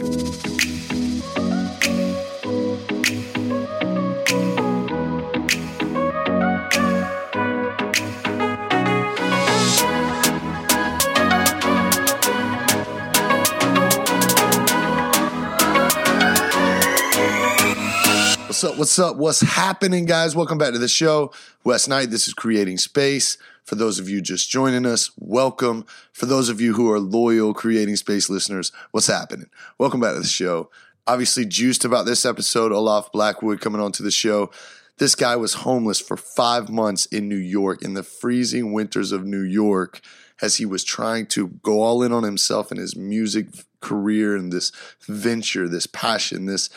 What's up? What's up? What's happening, guys? Welcome back to the show. Wes Knight, this is Creating Space. For those of you just joining us, welcome. For those of you who are loyal Creating Space listeners, what's happening? Welcome back to the show. Obviously, juiced about this episode, Olaf Blackwood coming onto the show. This guy was homeless for five months in New York, in the freezing winters of New York, as he was trying to go all in on himself and his music career and this venture, this passion, this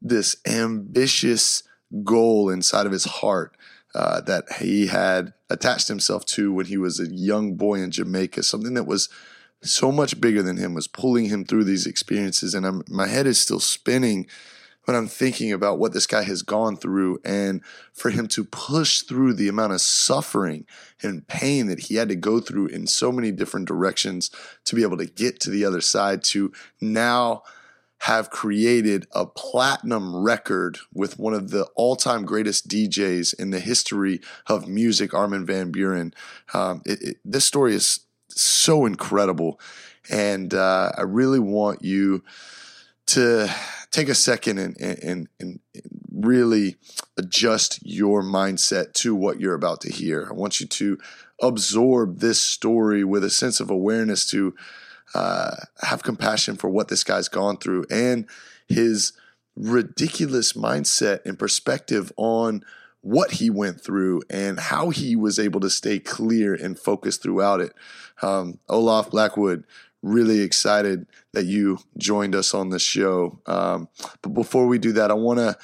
this ambitious goal inside of his heart uh, that he had attached himself to when he was a young boy in Jamaica, something that was so much bigger than him, was pulling him through these experiences. And I'm, my head is still spinning when I'm thinking about what this guy has gone through and for him to push through the amount of suffering and pain that he had to go through in so many different directions to be able to get to the other side to now have created a platinum record with one of the all-time greatest DJs in the history of music, Armin van Buuren. Um, it, it, this story is so incredible, and uh, I really want you to take a second and, and, and really adjust your mindset to what you're about to hear. I want you to absorb this story with a sense of awareness to uh, have compassion for what this guy's gone through and his ridiculous mindset and perspective on what he went through and how he was able to stay clear and focused throughout it. Um, Olaf Blackwood, really excited that you joined us on the show. Um, but before we do that, I want to,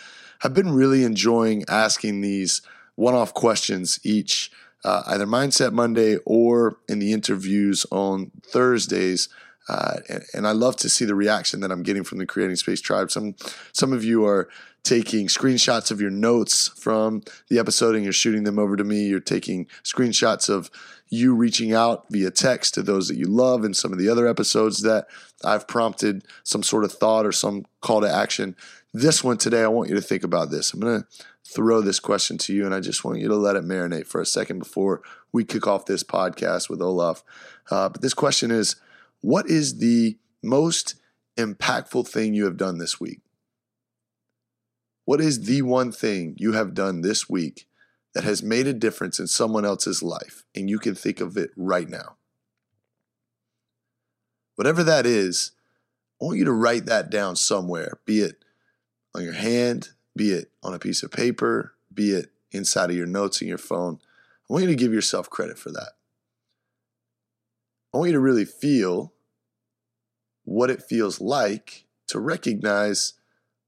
I've been really enjoying asking these one off questions each uh, either Mindset Monday or in the interviews on Thursdays. Uh, and, and, I love to see the reaction that I'm getting from the Creating Space tribe. Some some of you are taking screenshots of your notes from the episode and you're shooting them over to me. You're taking screenshots of you reaching out via text to those that you love and some of the other episodes that I've prompted some sort of thought or some call to action. This one today, I want you to think about this. I'm going to throw this question to you, and I just want you to let it marinate for a second before we kick off this podcast with Olaf. Uh, but this question is What is the most impactful thing you have done this week? What is the one thing you have done this week that has made a difference in someone else's life? And you can think of it right now. Whatever that is, I want you to write that down somewhere, be it on your hand, be it on a piece of paper, be it inside of your notes in your phone. I want you to give yourself credit for that. I want you to really feel what it feels like to recognize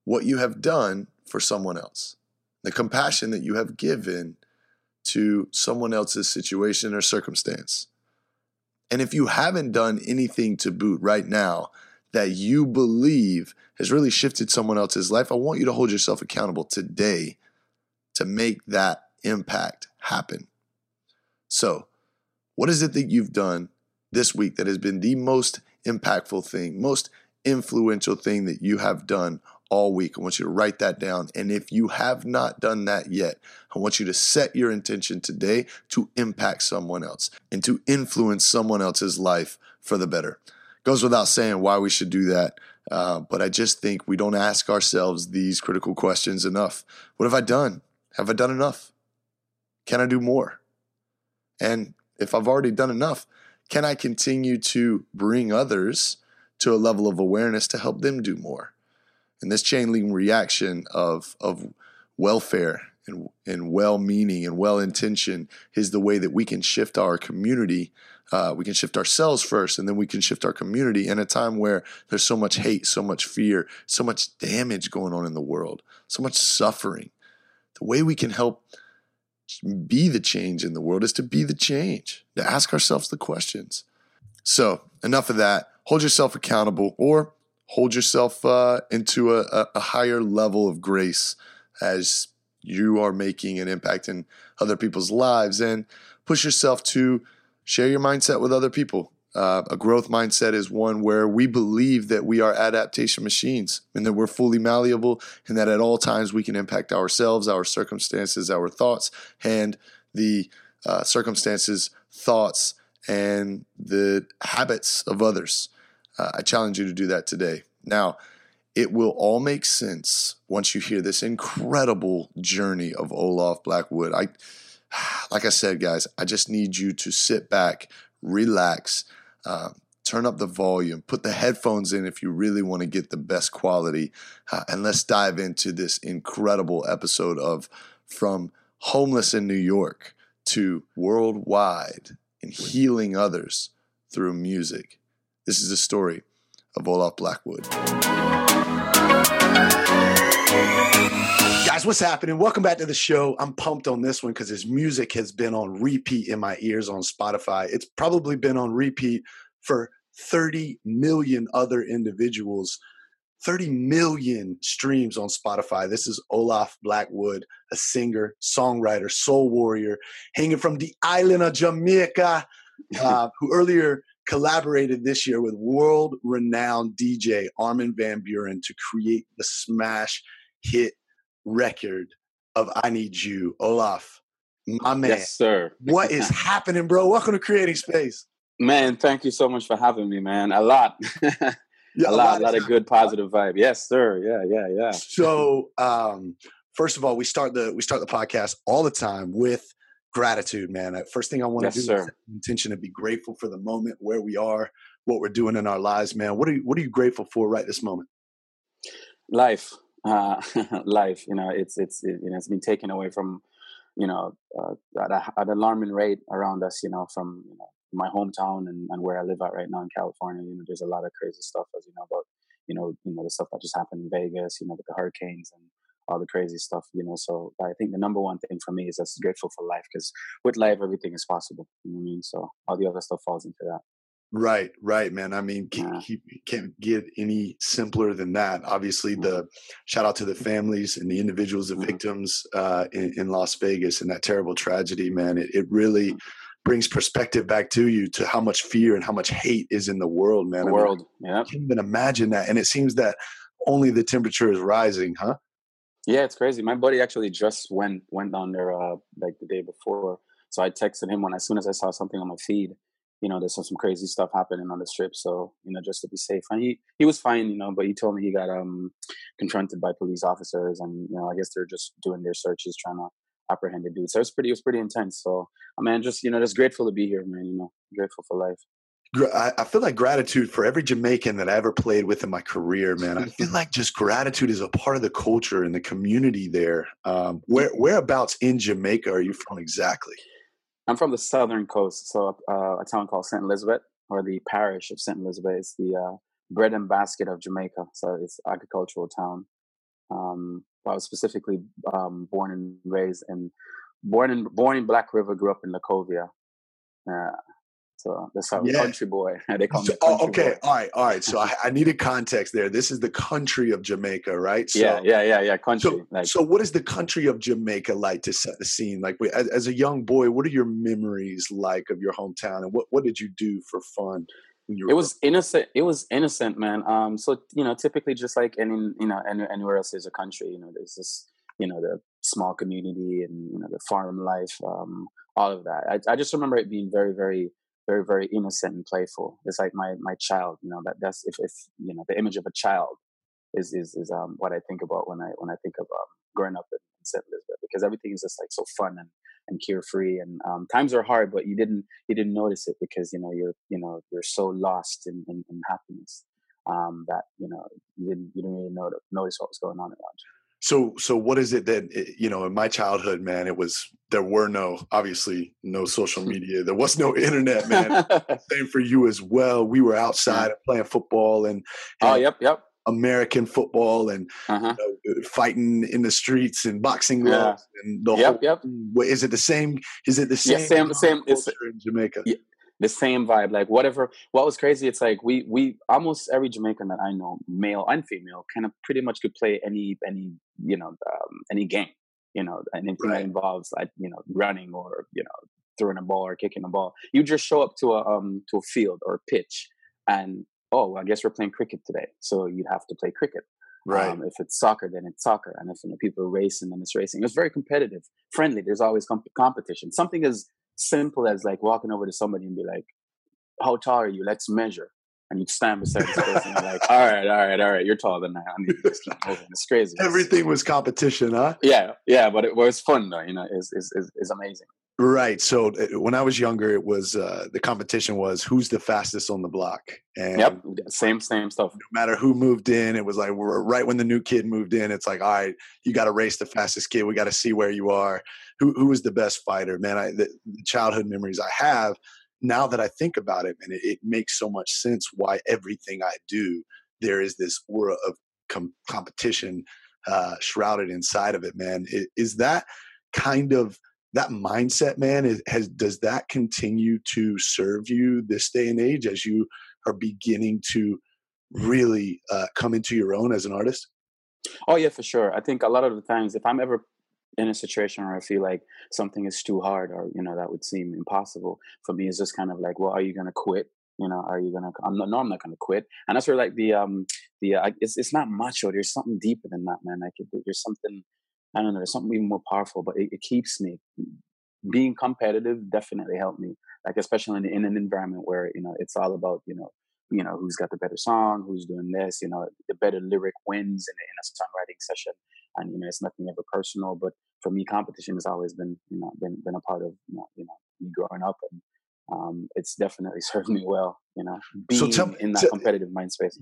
what you have done for someone else, the compassion that you have given to someone else's situation or circumstance. And if you haven't done anything to boot right now, that you believe has really shifted someone else's life, I want you to hold yourself accountable today to make that impact happen. So, what is it that you've done this week that has been the most impactful thing, most influential thing that you have done all week? I want you to write that down. And if you have not done that yet, I want you to set your intention today to impact someone else and to influence someone else's life for the better goes without saying why we should do that. Uh, but I just think we don't ask ourselves these critical questions enough. What have I done? Have I done enough? Can I do more? And if I've already done enough, can I continue to bring others to a level of awareness to help them do more? And this chain link reaction of, of welfare and, and well meaning and well intention is the way that we can shift our community uh, we can shift ourselves first and then we can shift our community in a time where there's so much hate, so much fear, so much damage going on in the world, so much suffering. The way we can help be the change in the world is to be the change, to ask ourselves the questions. So, enough of that. Hold yourself accountable or hold yourself uh, into a, a higher level of grace as you are making an impact in other people's lives and push yourself to share your mindset with other people. Uh, a growth mindset is one where we believe that we are adaptation machines and that we're fully malleable and that at all times we can impact ourselves, our circumstances, our thoughts, and the uh, circumstances, thoughts, and the habits of others. Uh, I challenge you to do that today. Now, it will all make sense once you hear this incredible journey of Olaf Blackwood. I, like I said, guys, I just need you to sit back, relax, uh, turn up the volume, put the headphones in if you really want to get the best quality, uh, and let's dive into this incredible episode of From Homeless in New York to Worldwide and Healing Others through Music. This is the story of Olaf Blackwood. Guys, what's happening? Welcome back to the show. I'm pumped on this one because his music has been on repeat in my ears on Spotify. It's probably been on repeat for 30 million other individuals. 30 million streams on Spotify. This is Olaf Blackwood, a singer, songwriter, soul warrior, hanging from the island of Jamaica, uh, who earlier collaborated this year with world renowned DJ Armin Van Buuren to create the smash hit record of I Need You. Olaf, my man. Yes, sir. what is happening, bro? Welcome to Creating Space. Man, thank you so much for having me, man. A lot. Yeah, a, a, lot, a lot of good positive vibe. Yes, sir. Yeah, yeah, yeah. So, um, first of all, we start the we start the podcast all the time with gratitude, man. First thing I want to yes, do sir. is intention to be grateful for the moment where we are, what we're doing in our lives, man. What are you What are you grateful for right this moment? Life, uh, life. You know, it's it's it, you know it's been taken away from you know uh, at, a, at an alarming rate around us. You know, from you know my hometown and, and where I live at right now in California. You know, there's a lot of crazy stuff as you know about you know you know the stuff that just happened in Vegas. You know, with the hurricanes and all the crazy stuff, you know. So I think the number one thing for me is just grateful for life because with life everything is possible. You know what I mean? So all the other stuff falls into that. Right, right, man. I mean, yeah. can't get any simpler than that. Obviously, mm-hmm. the shout out to the families and the individuals, the mm-hmm. victims uh, in, in, Las Vegas and that terrible tragedy, man. It, it really mm-hmm. brings perspective back to you to how much fear and how much hate is in the world, man. The world, yeah. Can't even imagine that. And it seems that only the temperature is rising, huh? Yeah, it's crazy. My buddy actually just went went down there uh, like the day before. So I texted him when as soon as I saw something on my feed, you know, there's some, some crazy stuff happening on the strip. So, you know, just to be safe. And he he was fine, you know, but he told me he got um confronted by police officers and, you know, I guess they're just doing their searches trying to apprehend the dude. So it's pretty it was pretty intense. So I mean just, you know, just grateful to be here, man, you know, grateful for life. I feel like gratitude for every Jamaican that I ever played with in my career, man. I feel like just gratitude is a part of the culture and the community there. Um, where whereabouts in Jamaica are you from exactly? I'm from the southern coast, so uh, a town called St. Elizabeth, or the parish of St. Elizabeth. is the uh, bread and basket of Jamaica, so it's agricultural town. Um, I was specifically um, born and raised in born in born in Black River, grew up in Lacovia. Uh, so that's how yeah. country boy. they call me. oh, okay, boy. all right, all right. So I, I needed context there. This is the country of Jamaica, right? So, yeah, yeah, yeah, yeah. Country. So, like, so, what is the country of Jamaica like to set the scene? Like, as, as, a young boy, what are your memories like of your hometown, and what what did you do for fun? it was innocent. It was innocent, man. Um, so you know, typically, just like any you know any, anywhere else is a country, you know, there's this you know the small community and you know the farm life, um, all of that. I, I just remember it being very, very very very innocent and playful. It's like my my child you know that that's if, if you know the image of a child is is is um what i think about when i when i think of um, growing up in, st elizabeth because everything is just like so fun and and carefree and um, times are hard but you didn't you didn't notice it because you know you're you know you're so lost in in, in happiness um that you know you didn't you didn't really notice, notice what was going on around you so, so what is it that eh, you know? In my childhood, man, it was there were no obviously no social media. There was no internet, man. Same for you as well. We were outside and playing football and, and oh, yep, yep. American football and uh-huh. you know, fighting in the streets and boxing yeah. and the yep, whole. Yep. Is it the same? Is it the same? Yeah, same, same. It's in Jamaica. Yeah, the same vibe. Like whatever. What was crazy? It's like we we almost every Jamaican that I know, male and female, kind of pretty much could play any any you know um, any game. You know anything right. that involves like you know running or you know throwing a ball or kicking a ball. You just show up to a um to a field or a pitch, and oh, I guess we're playing cricket today, so you'd have to play cricket. Right. Um, if it's soccer, then it's soccer, and if you know, people are racing, then it's racing. It's very competitive, friendly. There's always comp- competition. Something as simple as like walking over to somebody and be like, "How tall are you? Let's measure." And you stand beside this person and you're like, "All right, all right, all right. You're taller than I. I need to just keep moving." It's crazy. Everything was competition, huh? Yeah, yeah, but it was fun though. You know, is is is amazing. Right. So uh, when I was younger, it was uh, the competition was who's the fastest on the block. And yep, same same stuff. No matter who moved in, it was like we're right when the new kid moved in. It's like, all right, you got to race the fastest kid. We got to see where you are. Who who is the best fighter, man? I, the, the childhood memories I have. Now that I think about it, and it, it, makes so much sense why everything I do there is this aura of com- competition uh, shrouded inside of it, man. It, is that kind of that mindset, man, is, has does that continue to serve you this day and age as you are beginning to really uh, come into your own as an artist? Oh yeah, for sure. I think a lot of the times, if I'm ever in a situation where I feel like something is too hard, or you know that would seem impossible for me, it's just kind of like, well, are you gonna quit? You know, are you gonna? I'm not. No, I'm not gonna quit. And that's where like the um the uh, it's it's not macho. There's something deeper than that, man. Like there's something I don't know, there's something even more powerful, but it, it keeps me being competitive. Definitely helped me, like especially in, in, an environment where you know it's all about you know you know who's got the better song, who's doing this. You know, the better lyric wins in, in a songwriting session, and you know it's nothing ever personal. But for me, competition has always been you know been been a part of you know you know me growing up and um, it's definitely served me well, you know, being so tell me, in that so, competitive mind space.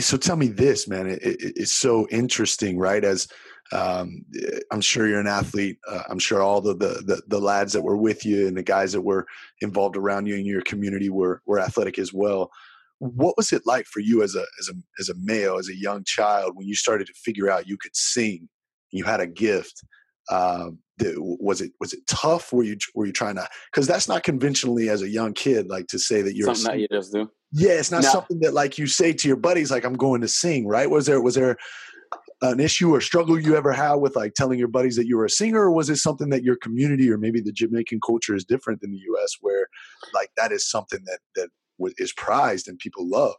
So tell me this, man, it, it, it's so interesting, right? As um, I'm sure you're an athlete. Uh, I'm sure all the, the, the, the, lads that were with you and the guys that were involved around you in your community were, were athletic as well. What was it like for you as a, as a, as a male, as a young child, when you started to figure out you could sing, you had a gift, um, was it was it tough? Were you were you trying to? Because that's not conventionally as a young kid like to say that you're something that you just do. Yeah, it's not no. something that like you say to your buddies like I'm going to sing. Right? Was there was there an issue or struggle you ever had with like telling your buddies that you were a singer, or was it something that your community or maybe the Jamaican culture is different than the U.S. where like that is something that that is prized and people love?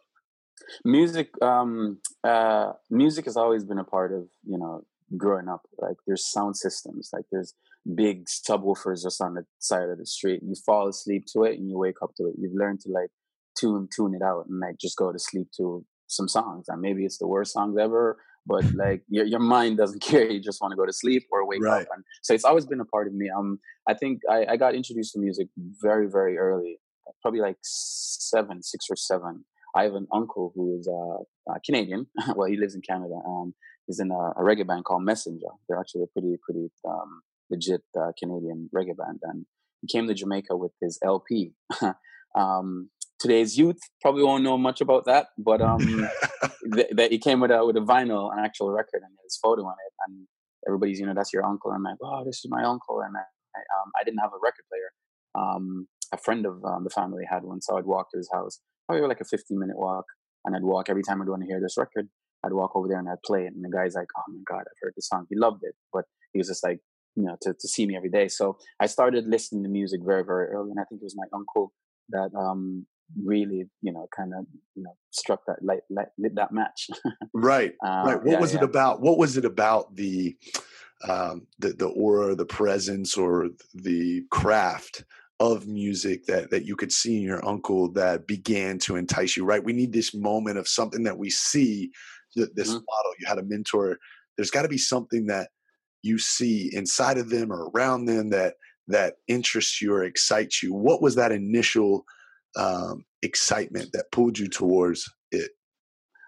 Music, um, uh, music has always been a part of you know growing up. Like there's sound systems, like there's big subwoofers just on the side of the street. You fall asleep to it and you wake up to it. You've learned to like tune tune it out and like just go to sleep to some songs. And maybe it's the worst songs ever, but like your your mind doesn't care. You just want to go to sleep or wake right. up. And so it's always been a part of me. Um, I think I, I got introduced to music very very early, probably like seven, six or seven. I have an uncle who is uh, uh Canadian. well, he lives in Canada. Um, is in a, a, reggae band called Messenger. They're actually a pretty pretty um, legit uh, Canadian reggae band, and he came to Jamaica with his LP. um, today's youth probably won't know much about that, but um, th- that he came with a with a vinyl, an actual record, and his photo on it, and everybody's you know that's your uncle. I'm like, oh, this is my uncle, and I, um, I didn't have a record player. Um, a friend of um, the family had one, so I'd walk to his house, probably like a 15 minute walk, and I'd walk every time I'd want to hear this record. I'd walk over there and I'd play it, and the guy's like, "Oh my god, I've heard the song." He loved it, but he was just like, you know, to to see me every day. So I started listening to music very very early, and I think it was my uncle that um really you know kind of you know struck that light, light lit that match. right, uh, right. What yeah, was yeah. it about? What was it about the um, the the aura, the presence, or the craft of music that that you could see in your uncle that began to entice you? Right, we need this moment of something that we see this mm-hmm. model. You had a mentor. There's got to be something that you see inside of them or around them that that interests you or excites you. What was that initial um, excitement that pulled you towards it?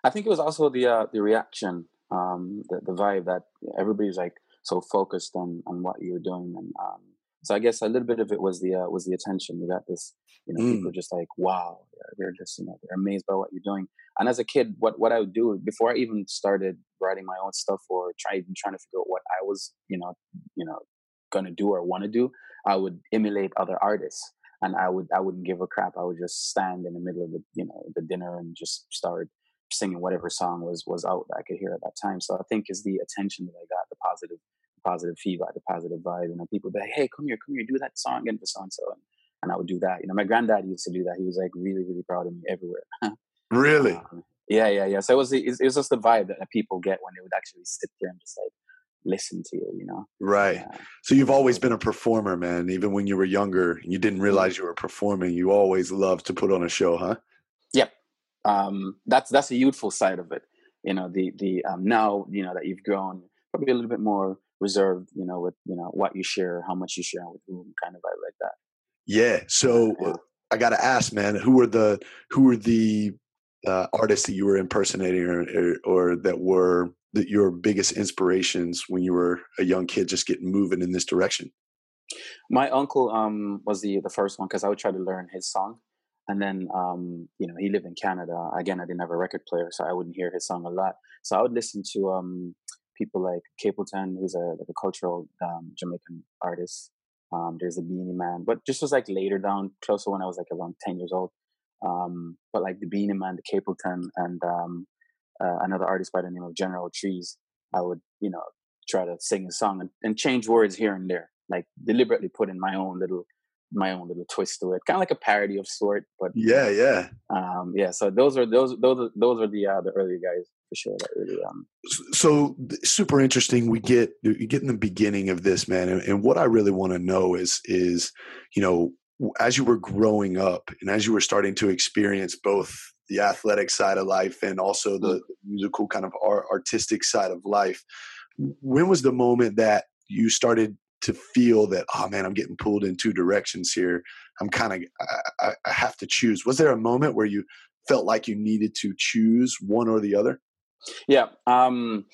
I think it was also the uh, the reaction, um, the, the vibe that everybody's like so focused on on what you're doing, and um, so I guess a little bit of it was the uh, was the attention. You got this, you know, mm. people just like wow, they're just you know they're amazed by what you're doing. And as a kid, what what I would do before I even started writing my own stuff or try even trying to figure out what I was you know you know gonna do or want to do, I would emulate other artists. And I would I wouldn't give a crap. I would just stand in the middle of the you know the dinner and just start singing whatever song was was out that I could hear at that time. So I think is the attention that I got, the positive positive feedback, the positive vibe. You know, people be like, "Hey, come here, come here, do that song again for so and so," and I would do that. You know, my granddad used to do that. He was like really, really proud of me everywhere. really? Um, yeah, yeah, yeah. So it was it was just the vibe that people get when they would actually sit there and just like listen to you. You know? Right. Yeah. So you've always been a performer, man. Even when you were younger, you didn't mm-hmm. realize you were performing. You always loved to put on a show, huh? Yep. Um, that's that's the youthful side of it. You know, the the um, now you know that you've grown, probably a little bit more reserved. You know, with you know what you share, how much you share with whom, kind of vibe like that. Yeah. So yeah. I got to ask, man, who were the who were the uh, artists that you were impersonating or, or, or that were the, your biggest inspirations when you were a young kid just getting moving in this direction my uncle um, was the the first one because i would try to learn his song and then um, you know he lived in canada again i didn't have a record player so i wouldn't hear his song a lot so i would listen to um, people like capleton who's a, like a cultural um, jamaican artist um, there's a beenie man but this was like later down closer when i was like around 10 years old um, but like the Beenie Man, the Capleton, and um, uh, another artist by the name of General Trees, I would you know try to sing a song and, and change words here and there, like deliberately put in my own little my own little twist to it, kind of like a parody of sort. But yeah, yeah, um, yeah. So those are those those are, those are the uh, the early guys for sure. That really um. So super interesting. We get you get in the beginning of this man, and, and what I really want to know is is you know as you were growing up and as you were starting to experience both the athletic side of life and also the mm-hmm. musical kind of artistic side of life when was the moment that you started to feel that oh man i'm getting pulled in two directions here i'm kind of I, I, have to choose was there a moment where you felt like you needed to choose one or the other yeah um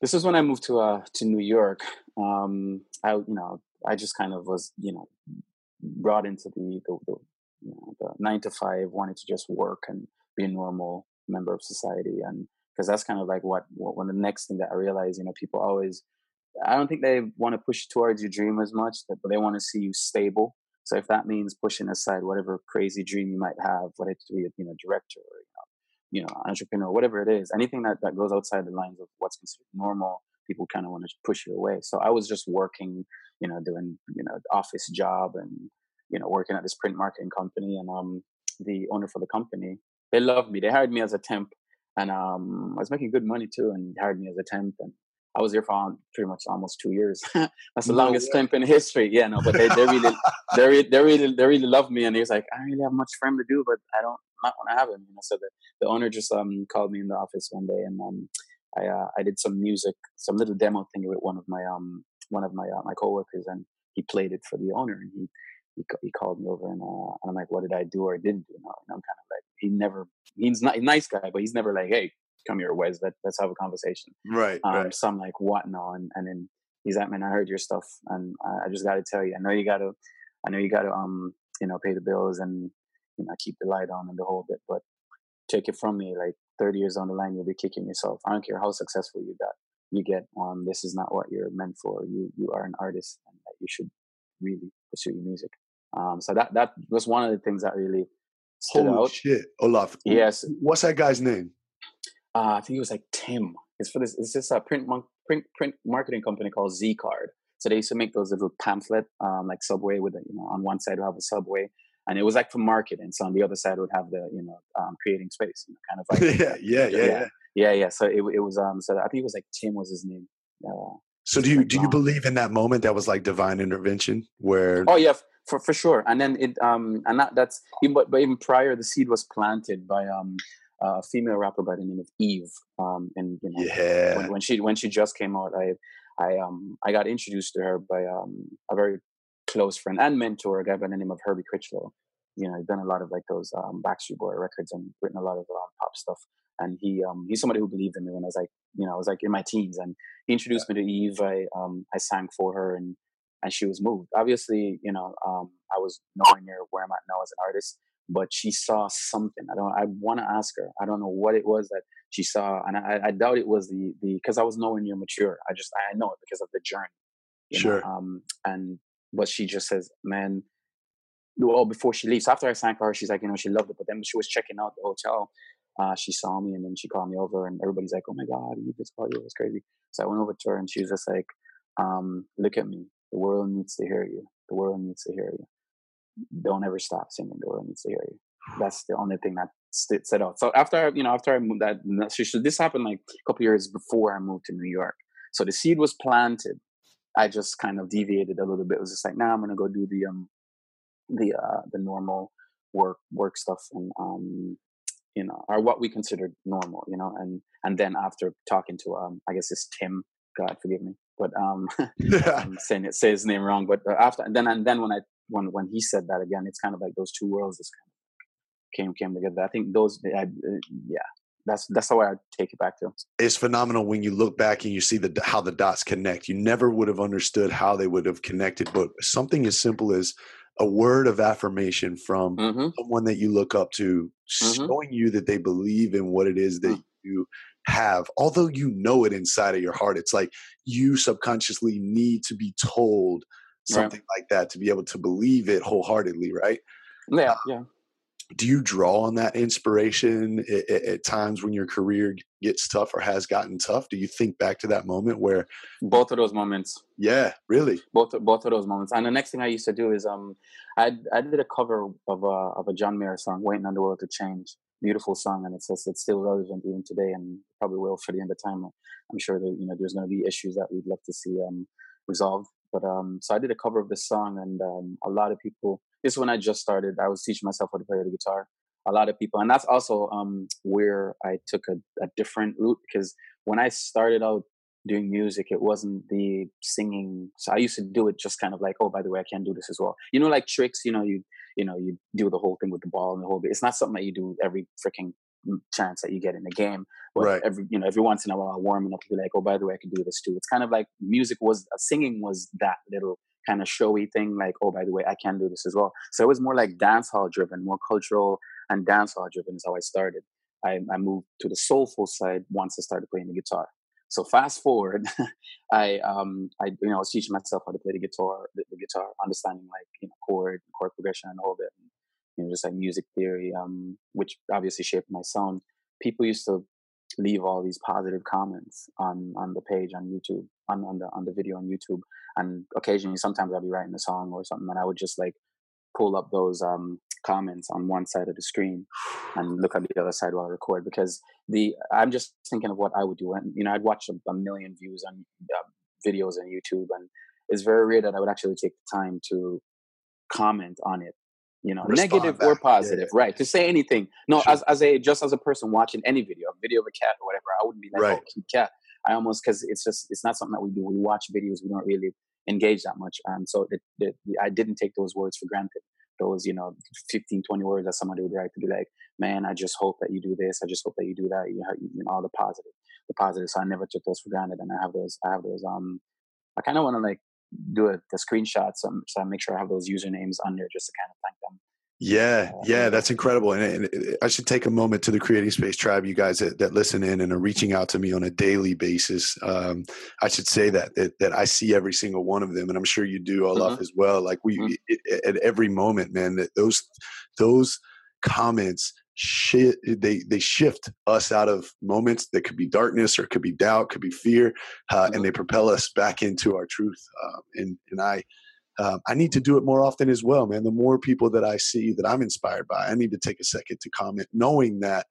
this is when i moved to uh to new york um i you know i just kind of was you know brought into the the, the, you know, the nine to five, wanted to just work and be a normal member of society, and because that's kind of like what, what of the next thing that I realized, you know, people always, I don't think they want to push towards your dream as much, but they want to see you stable. So if that means pushing aside whatever crazy dream you might have, whether to be you know director or you know, entrepreneur, whatever it is, anything that, that goes outside the lines of what's considered normal, people kind of want to push you away. So I was just working you know, doing, you know, office job and, you know, working at this print marketing company. And um, the owner for the company, they loved me. They hired me as a temp and um, I was making good money too and hired me as a temp. And I was there for pretty much almost two years. That's the no longest way. in history. Yeah, no, but they, they really, they really, they really, they really loved me. And he was like, I don't really have much for him to do, but I don't, not want to have him. You know, so the, the owner just um called me in the office one day and um I uh, I did some music, some little demo thing with one of my um one of my uh, my coworkers, and he played it for the owner, and he he, he called me over, and, uh, and I'm like, what did I do or didn't do? And I'm kind of like, he never, he's not a nice guy, but he's never like, hey, come here, Wes, let, let's have a conversation. Right, um, right. So I'm like, what now? And and then he's like, man, I heard your stuff, and I, I just got to tell you, I know you got to, I know you got to, um, you know, pay the bills and you know keep the light on and the whole bit, but take it from me, like 30 years on the line, you'll be kicking yourself. I don't care how successful you got you get um, this is not what you're meant for. You you are an artist, and you should really pursue your music. Um, so that that was one of the things that really stood Holy out. shit, Olaf! Yes. What's that guy's name? Uh, I think it was like Tim. It's for this. It's this a print print print marketing company called Z Card. So they used to make those little pamphlet, um, like Subway, with a, you know on one side we have a Subway, and it was like for marketing. So on the other side would have the you know um, creating space, you know, kind of like yeah, yeah, yeah, yeah, yeah, yeah. So it, it was um. So I think it was like Tim was his name. Uh, so do you do you um, believe in that moment that was like divine intervention where? Oh yeah, for for sure. And then it um and that that's but but even prior the seed was planted by um a female rapper by the name of Eve. Um and you know yeah. when, when she when she just came out, I I um I got introduced to her by um a very close friend and mentor, a guy by the name of Herbie Crichlow. You know, he's done a lot of like those um, Backstreet Boy records and written a lot of um, pop stuff and he um, he's somebody who believed in me when I was like you know I was like in my teens and he introduced yeah. me to Eve I um I sang for her and and she was moved obviously you know um I was nowhere near where I'm at now as an artist but she saw something I don't I want to ask her I don't know what it was that she saw and I, I doubt it was the the because I was nowhere near mature I just I know it because of the journey sure know? um and but she just says man well before she leaves after I sang for her she's like you know she loved it but then she was checking out the hotel uh, she saw me and then she called me over and everybody's like, oh my God, he just called you. It was crazy. So I went over to her and she was just like, um, look at me. The world needs to hear you. The world needs to hear you. Don't ever stop singing. The world needs to hear you. That's the only thing that st- set out. So after you know, after I moved that, this happened like a couple years before I moved to New York. So the seed was planted. I just kind of deviated a little bit. It was just like, now nah, I'm gonna go do the um the uh the normal work work stuff and um you know or what we considered normal you know and and then after talking to um i guess it's tim god forgive me but um I'm saying it say his name wrong but uh, after and then and then when i when when he said that again it's kind of like those two worlds just kind of came came together i think those I, uh, yeah that's that's how I take it back to. It's phenomenal when you look back and you see the how the dots connect. You never would have understood how they would have connected, but something as simple as a word of affirmation from mm-hmm. someone that you look up to, mm-hmm. showing you that they believe in what it is that mm. you have, although you know it inside of your heart. It's like you subconsciously need to be told something right. like that to be able to believe it wholeheartedly, right? Yeah, yeah. do you draw on that inspiration at, at, times when your career gets tough or has gotten tough? Do you think back to that moment where both of those moments. Yeah really? Both both of those moments. And the next thing i used to do is um i i did a cover of a of a john mayer song waiting on the world to change. Beautiful song and it's it's still relevant even today and probably will for the end of time. I'm sure that you know there's going to be issues that we'd love to see um resolved but um so i did a cover of this song and um a lot of people this is when I just started. I was teaching myself how to play the guitar. A lot of people, and that's also um, where I took a, a different route because when I started out doing music, it wasn't the singing. So I used to do it just kind of like, oh, by the way, I can do this as well. You know, like tricks. You know, you you know, you do the whole thing with the ball and the whole bit. It's not something that you do every freaking chance that you get in the game. But right. every you know, every once in a while, warming up, to be like, oh, by the way, I can do this too. It's kind of like music was uh, singing was that little kind of showy thing, like, oh, by the way, I can do this as well. So it was more like dance hall driven, more cultural and dance hall driven is how I started. I, I moved to the soulful side once I started playing the guitar. So fast forward, I um I you know I was teaching myself how to play the guitar, the, the guitar, understanding like you know chord, chord progression, and all of it, and, you know just like music theory, um which obviously shaped my sound. People used to leave all these positive comments on on the page on YouTube, on on the on the video on YouTube, and occasionally sometimes I'll be writing a song or something, and I would just like pull up those um, comments on one side of the screen and look at the other side while I record because the I'm just thinking of what I would do, and you know I'd watch a, a million views on uh, videos on YouTube, and it's very rare that I would actually take the time to comment on it you know, Respond negative back. or positive, yeah. right? To say anything. No, sure. as as a just as a person watching any video, a video of a cat or whatever, I wouldn't be like, right. oh, cute cat. I almost because it's just it's not something that we do. We watch videos, we don't really engage that much, and so the, the, the, I didn't take those words for granted. Those you know 15, 20 words that somebody would write to be like, man, I just hope that you do this. I just hope that you do that. You know, you know all the positive, the positive. So I never took those for granted, and I have those. I have those. Um, I kind of want to like do a, the screenshots so, so I make sure I have those usernames on there just to kind of thank them yeah, yeah, that's incredible. And, and, I should take a moment to the Creating Space Tribe, you guys that, that listen in and are reaching out to me on a daily basis. Um, I should say that, that, that I see every single one of them, and I'm sure you do, Olaf, mm-hmm. as well. Like we mm-hmm. it, at every moment, man, that those those comments they they shift us out of moments that could be darkness or could be doubt, could be fear, uh, mm-hmm. and they propel us back into our truth. Uh, and and I um, I need to do it more often as well, man. The more people that I see that I'm inspired by, I need to take a second to comment, knowing that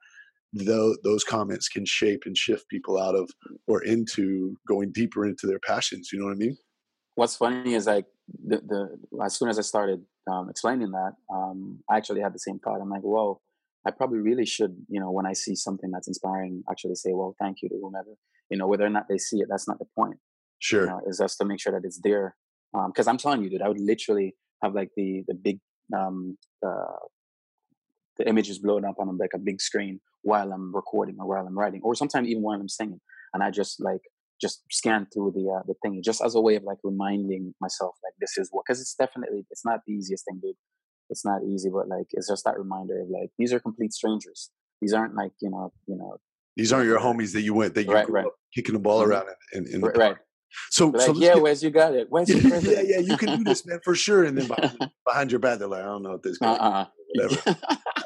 the, those comments can shape and shift people out of or into going deeper into their passions. You know what I mean? What's funny is like the, the as soon as I started um, explaining that, um, I actually had the same thought. I'm like, whoa, I probably really should, you know, when I see something that's inspiring, actually say, well, thank you to whomever. You know, whether or not they see it, that's not the point. Sure. You know, is just to make sure that it's there because um, I'm telling you, dude, I would literally have like the the big um, uh, the images blown up on like a big screen while I'm recording or while I'm writing, or sometimes even while I'm singing, and I just like just scan through the uh, the thing just as a way of like reminding myself like this is what because it's definitely it's not the easiest thing, dude. It's not easy, but like it's just that reminder of like these are complete strangers. These aren't like you know you know. These aren't your homies that you went that you right, right. kicking the ball mm-hmm. around in, in, in the right. So, like, so yeah, get, where's you got it? Where's yeah, your yeah, yeah, you can do this, man, for sure. And then behind, behind your back, they're like, I don't know what this uh-uh. whatever.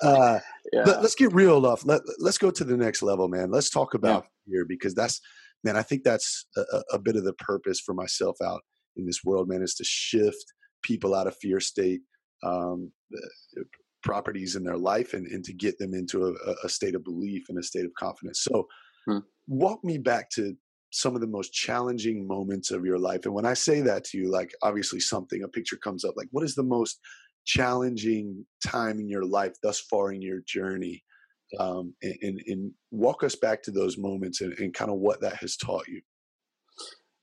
uh, yeah. let, us get real, off. Let, let's go to the next level, man. Let's talk about yeah. here because that's man, I think that's a, a bit of the purpose for myself out in this world, man, is to shift people out of fear state um, properties in their life and, and to get them into a, a, state of belief and a state of confidence. So, hmm. walk me back to some of the most challenging moments of your life. And when I say that to you, like obviously something, a picture comes up, like what is the most challenging time in your life thus far in your journey? Um, and, and, and, walk us back to those moments and, and kind of what that has taught you.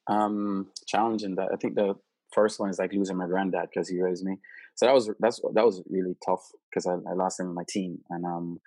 Um, challenging that I think the first one is like losing my granddad because he raised me. So that was that's that was really tough because I, I, lost him in my team, and um,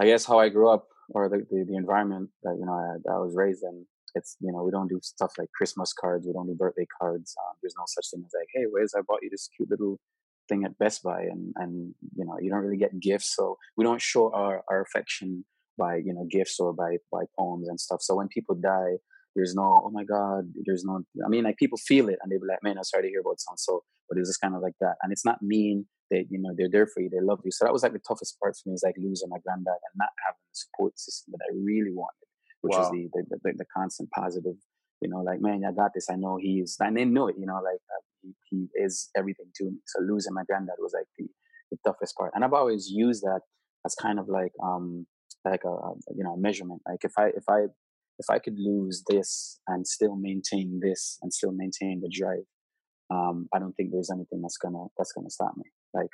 I guess how I grew up or the, the, the environment that you know I, I, was raised in. It's you know we don't do stuff like Christmas cards, we don't do birthday cards. Um, there's no such thing as like, hey, where's I bought you this cute little thing at Best Buy, and and you know you don't really get gifts, so we don't show our our affection by you know gifts or by by poems and stuff. So when people die, there's no oh my god there's no i mean like people feel it and they be like man i'm sorry to hear about someone so but it's just kind of like that and it's not mean that, you know they're there for you they love you so that was like the toughest part for me is like losing my granddad and not having the support system that i really wanted which wow. was the the, the the, constant positive you know like man i got this i know he's and they know it you know like uh, he, he is everything to me so losing my granddad was like the, the toughest part and i've always used that as kind of like um like a, a you know a measurement like if i if i if I could lose this and still maintain this and still maintain the drive, um, I don't think there's anything that's gonna that's gonna stop me. Like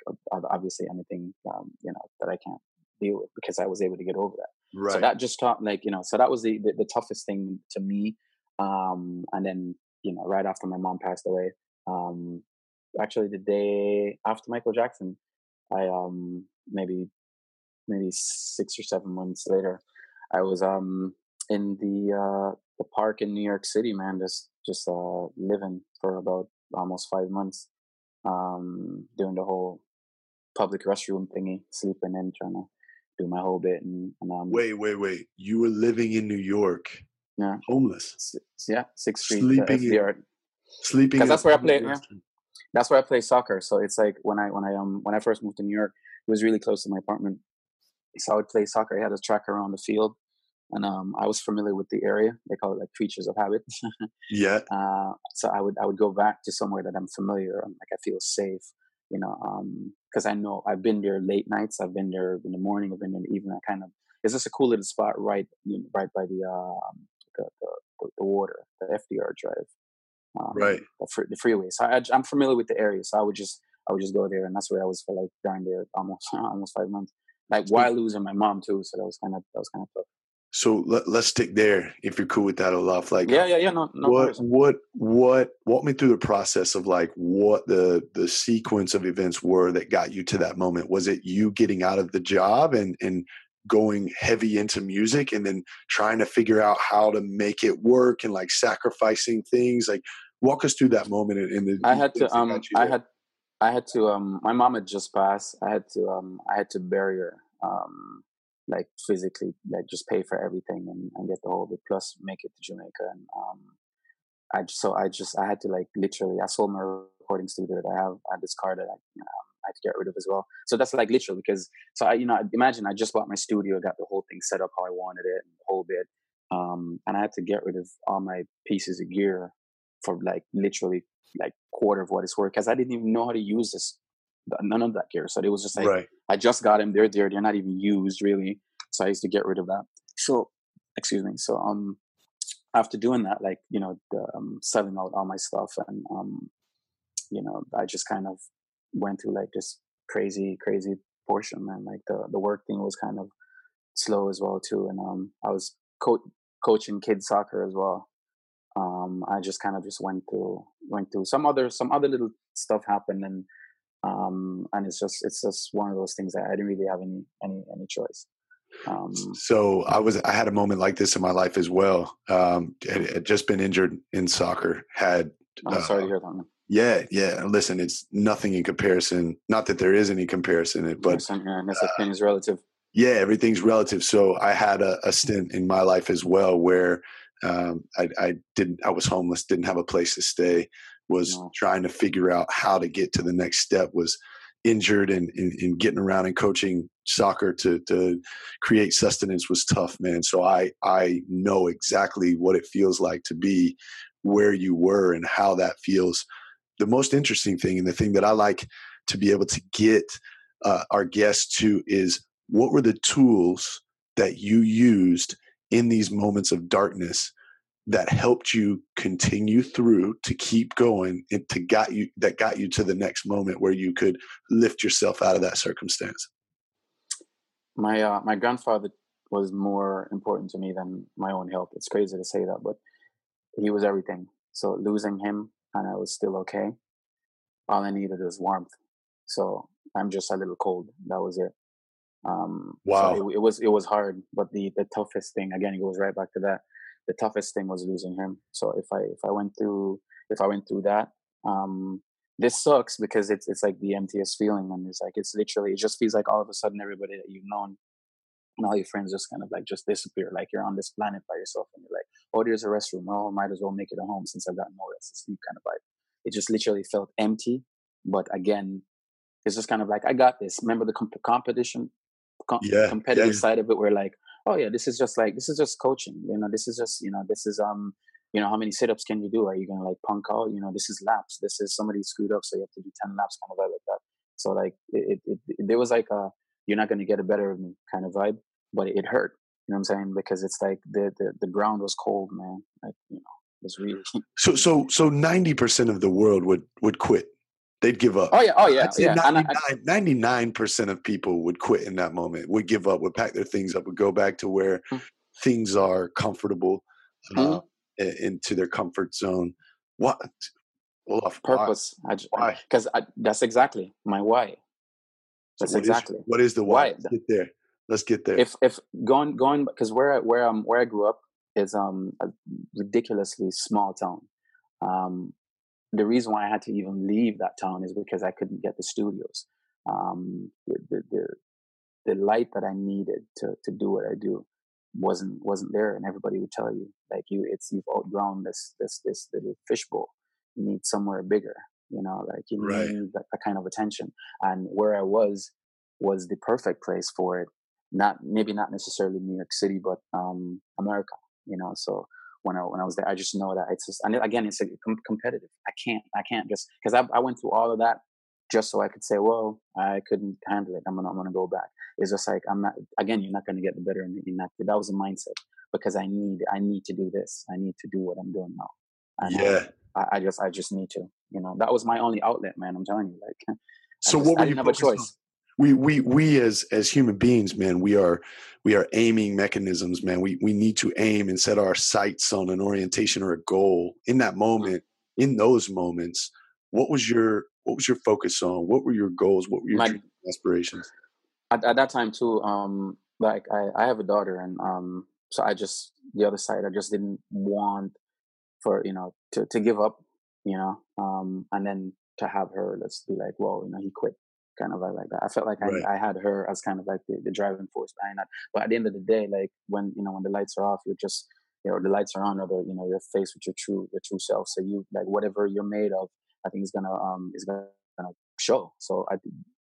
obviously anything um, you know that I can't deal with because I was able to get over that. Right. So that just taught like you know so that was the the, the toughest thing to me. Um, and then you know right after my mom passed away, um, actually the day after Michael Jackson, I um maybe maybe six or seven months later, I was um in the uh, the park in New York City, man. Just just uh, living for about almost five months, um, doing the whole public restroom thingy, sleeping in, trying to do my whole bit. And, and um, wait, wait, wait! You were living in New York, yeah, homeless, yeah, Sixth Street, sleeping, in, sleeping. Because that's where I play. Yeah. That's where I play soccer. So it's like when I when I um when I first moved to New York, it was really close to my apartment. So I would play soccer. I had a track around the field, and um, I was familiar with the area. They call it like creatures of habit. yeah. Uh, so I would I would go back to somewhere that I'm familiar and like I feel safe, you know, because um, I know I've been there late nights. I've been there in the morning. I've been there in the evening. I kind of is this a cool little spot right you know, right by the, uh, the, the, the water, the FDR Drive, um, right, the, fr- the freeway. So I, I'm familiar with the area. So I would just I would just go there, and that's where I was for like down there almost almost five months. Like while losing my mom too, so that was kind of that was kind of tough. So let, us stick there if you're cool with that, Olaf. Like, yeah, yeah, yeah. No, no. What, what, what? Walk me through the process of like what the the sequence of events were that got you to that moment. Was it you getting out of the job and and going heavy into music, and then trying to figure out how to make it work and like sacrificing things? Like, walk us through that moment. In the, I had to, um, I had, I had to, um, my mom had just passed. I had to, um, I had to bury her. Um, like physically like just pay for everything and, and get the whole bit plus make it to jamaica and um i just, so i just i had to like literally i sold my recording studio that i have i this car that i know, I had to get rid of as well. So that's like literally because so i you know imagine i just bought my studio got the whole thing set up how i wanted it and the whole bit um and i had to get rid of all my pieces of gear for like literally like quarter of what it's worth because i didn't even know how to use this none of that gear. So it was just like right. I just got them. They're there. They're not even used really. So I used to get rid of that. So excuse me. So um, after doing that, like you know, the, um, selling out all my stuff, and um, you know, I just kind of went through like this crazy, crazy portion, man. Like the the work thing was kind of slow as well too, and um, I was co- coaching kids soccer as well. Um, I just kind of just went through went through some other some other little stuff happened and um, and it's just it's just one of those things that I didn't really have any any any choice. Um, so I was I had a moment like this in my life as well. Um, had, had just been injured in soccer. Had I'm uh, sorry to hear that. Yeah, yeah. Listen, it's nothing in comparison. Not that there is any comparison, it, but yeah, and uh, is relative. Yeah, everything's relative. So I had a, a stint in my life as well where um, I, I, didn't. I was homeless, didn't have a place to stay was no. trying to figure out how to get to the next step was injured and, and, and, getting around and coaching soccer to to create sustenance was tough, man. So I I know exactly what it feels like to be where you were and how that feels. The most interesting thing and the thing that I like to be able to get uh, our guests to is what were the tools that you used in these moments of darkness that helped you continue through to keep going and to got you that got you to the next moment where you could lift yourself out of that circumstance? My uh, my grandfather was more important to me than my own health. It's crazy to say that but he was everything. So losing him and i was still okay all i needed was warmth. So i'm just a little cold. That was it. Um wow. so it, it was it was hard but the the toughest thing again it goes right back to that the toughest thing was losing him. So if I if I went through if I went through that, um, this sucks because it's it's like the emptiest feeling, and it's like it's literally it just feels like all of a sudden everybody that you've known and all your friends just kind of like just disappear, like you're on this planet by yourself, and you're like, oh, there's a restroom. Oh, might as well make it a home since I've got nowhere else to sleep, kind of vibe. It just literally felt empty, but again, it's just kind of like I got this. Remember the comp- competition, com- yeah, competitive yeah. side of it, where like oh yeah, this is just like this is just coaching. You know, this is just you know this is um you know how many sit-ups can you do? Are you gonna like punk out? You know, this is laps. This is somebody screwed up, so you have to do ten laps, kind of vibe like that. So like it, it, it there was like a you're not gonna get a better of me kind of vibe, but it hurt. You know what I'm saying? Because it's like the the, the ground was cold, man. Like you know, it's really so so so ninety percent of the world would would quit they'd give up. Oh yeah, oh yeah, yeah. 99 percent of people would quit in that moment. Would give up. Would pack their things up. Would go back to where mm-hmm. things are comfortable, mm-hmm. uh, into their comfort zone. What? Well, purpose. Why? Because that's exactly my why. That's what exactly is, what is the why? why? Let's get there. Let's get there. If if going going because where where um where I grew up is um a ridiculously small town. Um, the reason why I had to even leave that town is because I couldn't get the studios. Um, the, the, the, the light that I needed to, to do what I do wasn't wasn't there, and everybody would tell you like you it's you've outgrown this this this little fishbowl. You need somewhere bigger. You know, like you right. need that, that kind of attention. And where I was was the perfect place for it. Not maybe not necessarily New York City, but um, America. You know, so when I when I was there. I just know that it's just, and again, it's com- competitive. I can't I can't just because I, I went through all of that just so I could say, well, I couldn't handle it. I'm gonna I'm gonna go back. It's just like I'm not. Again, you're not gonna get the better of me. Not, that was a mindset because I need I need to do this. I need to do what I'm doing now. And yeah. I, I, just I just need to. You know, that was my only outlet, man. I'm telling you, like. So just, what were you have a choice? We we we as as human beings man we are we are aiming mechanisms man. We we need to aim and set our sights on an orientation or a goal. In that moment in those moments what was your what was your focus on? What were your goals? What were your My, aspirations? At, at, that time too um like i i have a daughter and um so i just the other side i just didn't want for you know to to give up you know um and then to have her let's be like well you know he quit kind of like that. I felt like right. I, I, had her as kind of like the, the, driving force behind that. But at the end of the day, like when you know when the lights are off, you're just you know the lights are on, or the you know you're faced with your true your true self. So you like whatever you're made of, I think is gonna um is gonna show. So I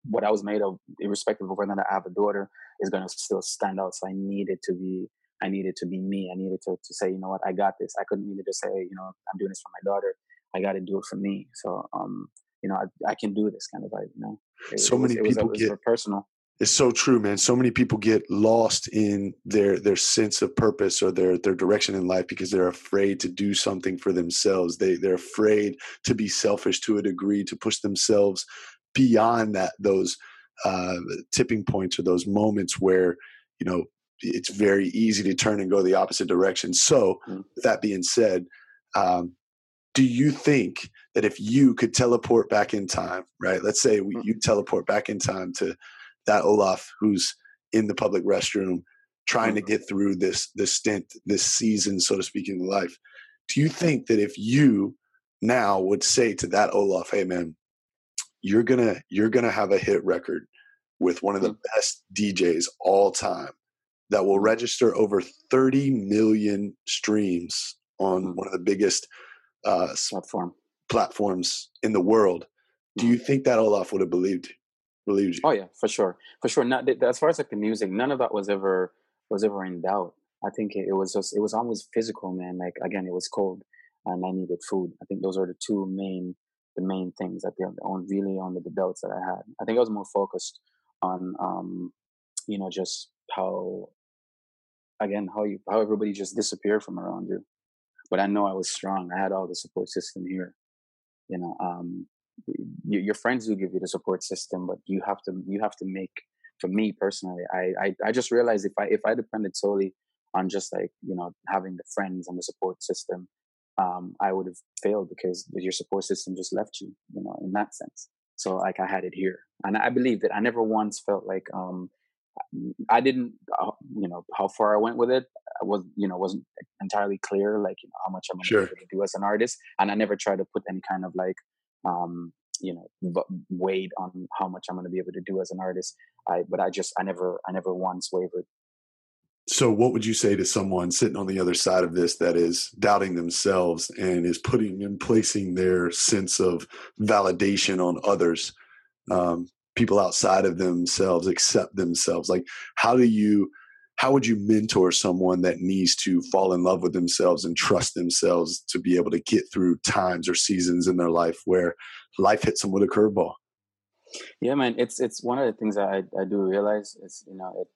what I was made of, irrespective of whether I have a daughter, is gonna still stand out. So I needed to be I needed to be me. I needed to to say you know what I got this. I couldn't really just say you know I'm doing this for my daughter. I got to do it for me. So um you know, I, I can do this kind of vibe, you know. It, so it many was, people was, get personal. It's so true, man. So many people get lost in their their sense of purpose or their their direction in life because they're afraid to do something for themselves. They they're afraid to be selfish to a degree, to push themselves beyond that those uh, tipping points or those moments where you know it's very easy to turn and go the opposite direction. So, mm. that being said, um, do you think that if you could teleport back in time, right? Let's say we, mm. you teleport back in time to that Olaf who's in the public restroom trying to mm. get through this this stint, this season, so to speak, in life. Do you think that if you now would say to that Olaf, "Hey, man, you're gonna you're gonna have a hit record with one of the mm. best DJs all time that will register over 30 million streams on one of the biggest uh, platform platforms in the world. Do you think that Olaf would have believed? believed you. Oh yeah, for sure, for sure. Not as far as like the music, none of that was ever was ever in doubt. I think it, it was just it was almost physical, man. Like again, it was cold, and I needed food. I think those are the two main the main things that they on really on the doubts that I had. I think I was more focused on um, you know just how again how you how everybody just disappeared from around you. But I know I was strong. I had all the support system here. You know, um, your friends do give you the support system, but you have to you have to make. For me personally, I, I I just realized if I if I depended solely on just like you know having the friends and the support system, um, I would have failed because your support system just left you. You know, in that sense. So like I had it here, and I believe that I never once felt like um, I didn't, uh, you know, how far I went with it. I was, you know, wasn't entirely clear, like you know, how much I'm sure. be able to do as an artist, and I never tried to put any kind of like um, you know weight on how much i'm going to be able to do as an artist. I but i just i never i never once wavered. So what would you say to someone sitting on the other side of this that is doubting themselves and is putting and placing their sense of validation on others? Um, people outside of themselves accept themselves. Like how do you how would you mentor someone that needs to fall in love with themselves and trust themselves to be able to get through times or seasons in their life where life hits them with a curveball? Yeah man it's it's one of the things that i, I do realize is you know it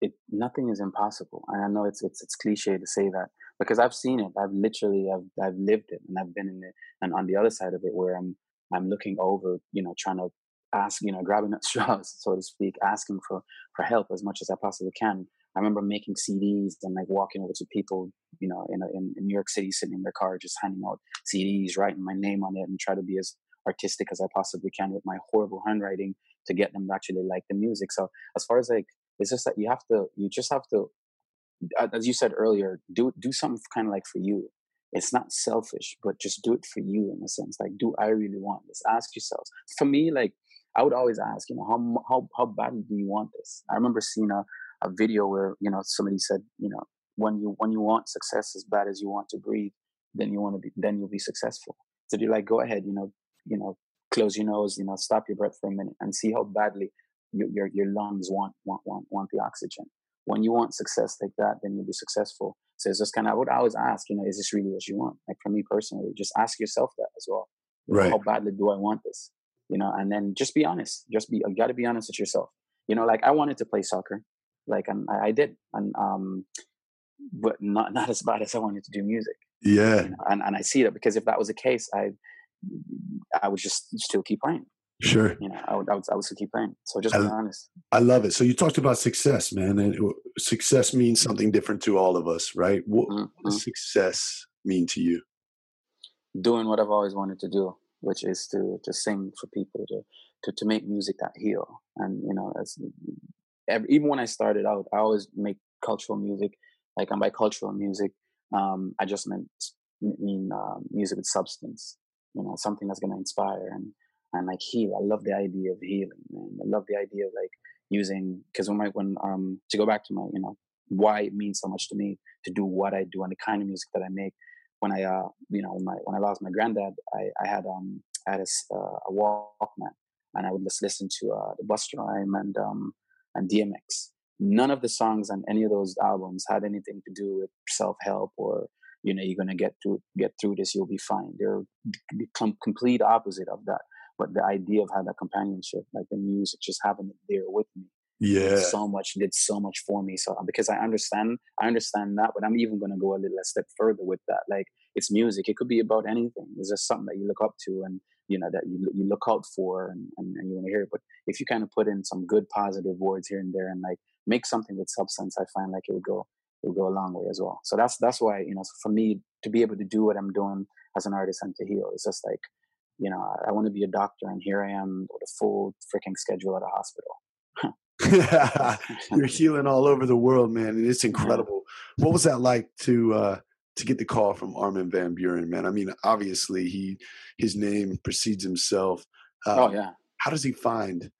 it nothing is impossible. And i know it's it's it's cliche to say that because i've seen it. I've literally i've i've lived it and i've been in it. And on the other side of it where i'm i'm looking over you know trying to ask you know grabbing at straws so to speak asking for for help as much as i possibly can I remember making CDs and like walking over to people, you know, in, a, in, in New York City, sitting in their car, just handing out CDs, writing my name on it, and try to be as artistic as I possibly can with my horrible handwriting to get them to actually like the music. So as far as like, it's just that you have to, you just have to, as you said earlier, do do something kind of like for you. It's not selfish, but just do it for you in a sense. Like, do I really want this? Ask yourselves. For me, like I would always ask, you know, how how how badly do you want this? I remember seeing a a video where you know somebody said you know when you when you want success as bad as you want to breathe then you want to be then you'll be successful. So you're like go ahead you know you know close your nose you know stop your breath for a minute and see how badly your your, your lungs want want want want the oxygen. When you want success like that then you'll be successful. So it's just kind of i would always ask you know is this really what you want? Like for me personally just ask yourself that as well. Right how badly do i want this? You know and then just be honest. Just be you got to be honest with yourself. You know like i wanted to play soccer like and I, I did and um but not not as bad as I wanted to do music yeah you know? and and I see that because if that was the case I I would just still keep playing sure you know I would I would, I would still keep playing so just I, be honest I love it so you talked about success man and success means something different to all of us right what mm-hmm. does success mean to you doing what I've always wanted to do which is to to sing for people to to, to make music that heal and you know as every, even when I started out, I always make cultural music. Like I'm by cultural music, um, I just meant mean um, music with substance. You know, something that's going to inspire and and like heal. I love the idea of healing, man. I love the idea of like using because when my when um to go back to my you know why it means so much to me to do what I do and the kind of music that I make. When I uh you know when my when I lost my granddad, I I had um I had a, uh, a Walkman and I would just listen to uh, the Busta Rhyme and um and DMX. None of the songs on any of those albums had anything to do with self help or you know you're gonna get to get through this, you'll be fine. They're the complete opposite of that. But the idea of having that companionship, like the music, just having it there with me, yeah so much did so much for me so uh, because i understand i understand that but i'm even going to go a little a step further with that like it's music it could be about anything it's just something that you look up to and you know that you, you look out for and, and, and you want to hear it but if you kind of put in some good positive words here and there and like make something with substance i find like it would go it would go a long way as well so that's that's why you know for me to be able to do what i'm doing as an artist and to heal it's just like you know i, I want to be a doctor and here i am with a full freaking schedule at a hospital You're healing all over the world, man, and it's incredible. Yeah. What was that like to uh, to get the call from Armin van Buuren, man? I mean, obviously he his name precedes himself. Uh, oh yeah. How does he find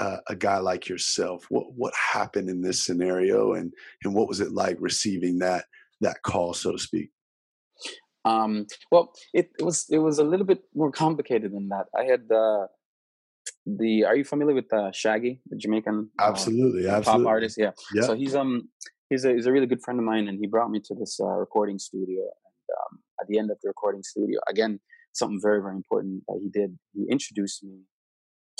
uh, a guy like yourself? What what happened in this scenario, and and what was it like receiving that that call, so to speak? Um, well, it, it was it was a little bit more complicated than that. I had uh, the are you familiar with uh, Shaggy, the Jamaican absolutely, uh, absolutely. pop artist? Yeah. yeah. So he's um he's a he's a really good friend of mine, and he brought me to this uh, recording studio. And um, at the end of the recording studio, again, something very very important that he did. He introduced me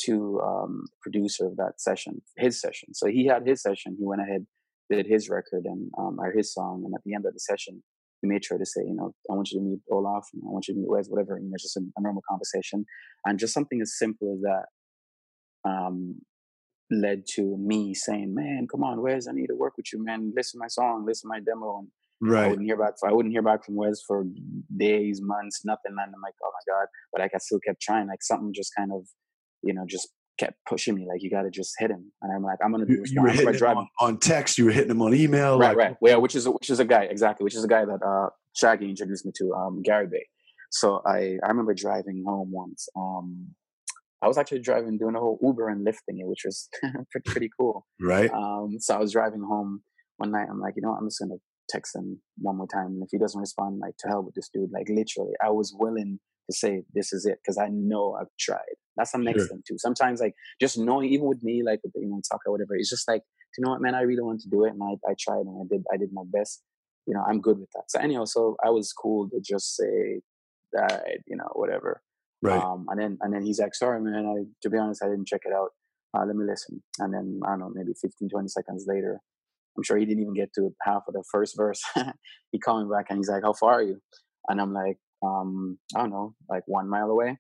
to um, producer of that session, his session. So he had his session. He went ahead, did his record and um, or his song, and at the end of the session, he made sure to say, you know, I want you to meet Olaf, I want you to meet Wes, whatever. You know, just a, a normal conversation, and just something as simple as that um, led to me saying, "Man, come on, Wes, I need to work with you, man. Listen to my song, listen to my demo." And right. I wouldn't hear back. I wouldn't hear back from Wes for days, months, nothing. And I'm like, "Oh my god!" But like, I still kept trying. Like something just kind of, you know, just kept pushing me. Like you got to just hit him. And I'm like, I'm gonna do. You, you were hitting him on, on, text. You were hitting him on email. Right, like, right. Yeah, which is which is a guy exactly, which is a guy that uh, Shaggy introduced me to, um, Garibay. So I I remember driving home once. Um, I was actually driving, doing a whole Uber and lifting it, which was pretty, pretty cool. Right. Um, so I was driving home one night. I'm like, you know, what? I'm just gonna text him one more time, and if he doesn't respond, like to hell with this dude. Like literally, I was willing to say this is it because I know I've tried. That's the next sure. thing too. Sometimes like just knowing, even with me, like you know, talk or whatever, it's just like, you know what, man, I really want to do it, and I, I tried and I did, I did my best. You know, I'm good with that. So anyhow, so I was cool to just say that, you know, whatever. Right. Um, and then and then he's like, sorry, man. I, to be honest, I didn't check it out. Uh, let me listen. And then I don't know, maybe 15, 20 seconds later, I'm sure he didn't even get to half of the first verse. he called me back and he's like, "How far are you?" And I'm like, um, I don't know, like one mile away.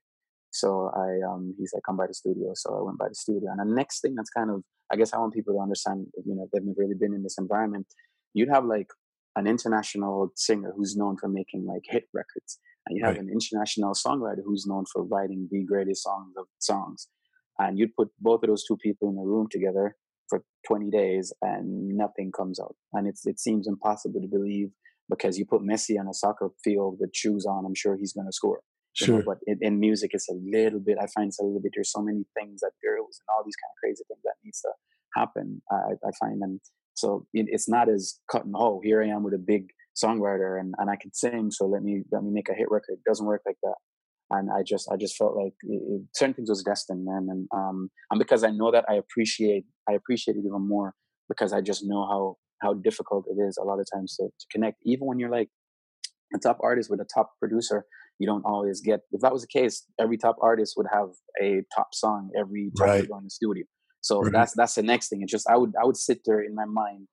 So I, um, he's like, "Come by the studio." So I went by the studio. And the next thing that's kind of, I guess, I want people to understand, you know, they've never really been in this environment. You'd have like an international singer who's known for making like hit records and you have right. an international songwriter who's known for writing the greatest songs of songs. And you'd put both of those two people in a room together for 20 days and nothing comes out. And it's, it seems impossible to believe because you put Messi on a soccer field with shoes on, I'm sure he's going to score. Sure. Know, but in, in, music, it's a little bit, I find it's a little bit, there's so many things that girls and all these kind of crazy things that needs to happen. I, I find them. So it, it's not as cut and oh, here I am with a big songwriter and, and I can sing, so let me let me make a hit record. It doesn't work like that. And I just I just felt like it, it, certain things was destined, man. And um and because I know that I appreciate I appreciate it even more because I just know how how difficult it is a lot of times to, to connect. Even when you're like a top artist with a top producer, you don't always get. If that was the case, every top artist would have a top song every time right. they go in the studio. So right. that's that's the next thing. It's just I would I would sit there in my mind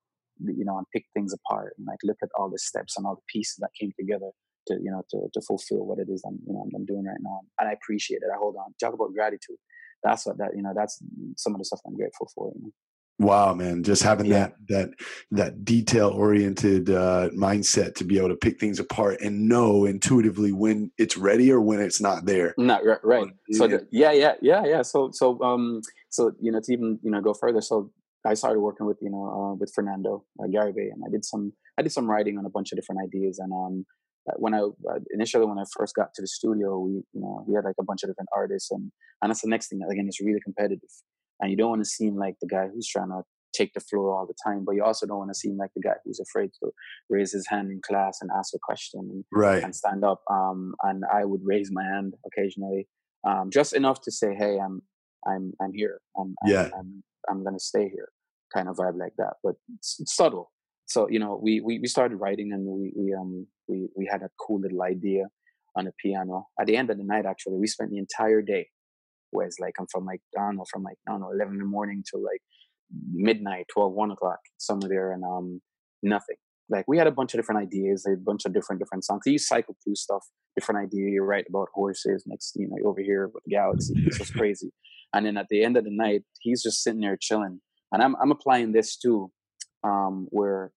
you know and pick things apart and like look at all the steps and all the pieces that came together to you know to, to fulfill what it is I'm you know I'm doing right now and I appreciate it I hold on talk about gratitude that's what that you know that's some of the stuff I'm grateful for you know Wow, man! Just having yeah. that that that detail oriented uh, mindset to be able to pick things apart and know intuitively when it's ready or when it's not there. Not right, right. So yeah. Yeah, yeah, yeah. So so um so you know to even you know go further. So I started working with you know uh, with Fernando uh, Garibay, and I did some I did some writing on a bunch of different ideas. And um, uh, when I uh, initially when I first got to the studio, we you know we had like a bunch of different artists, and and that's the next thing. Again, it's really competitive, and you don't want to seem like the guy who's trying to take the floor all the time, but you also don't want to seem like the guy who's afraid to raise his hand in class and ask a question and, right. and stand up. Um, and I would raise my hand occasionally, um, just enough to say, "Hey, I'm I'm I'm here. I'm, yeah. I'm, I'm I'm gonna stay here, kind of vibe like that, but subtle. So you know, we we, we started writing and we we um we we had a cool little idea on the piano. At the end of the night, actually, we spent the entire day. Was like I'm from like I don't know from like I don't know eleven in the morning to like midnight, 12, 1 o'clock somewhere there, and um nothing. Like we had a bunch of different ideas, a bunch of different different songs. So you cycle through stuff, different idea. You write about horses. Next, you know, over here with the galaxy. This was crazy. And then at the end of the night, he's just sitting there chilling. And I'm I'm applying this too, um, where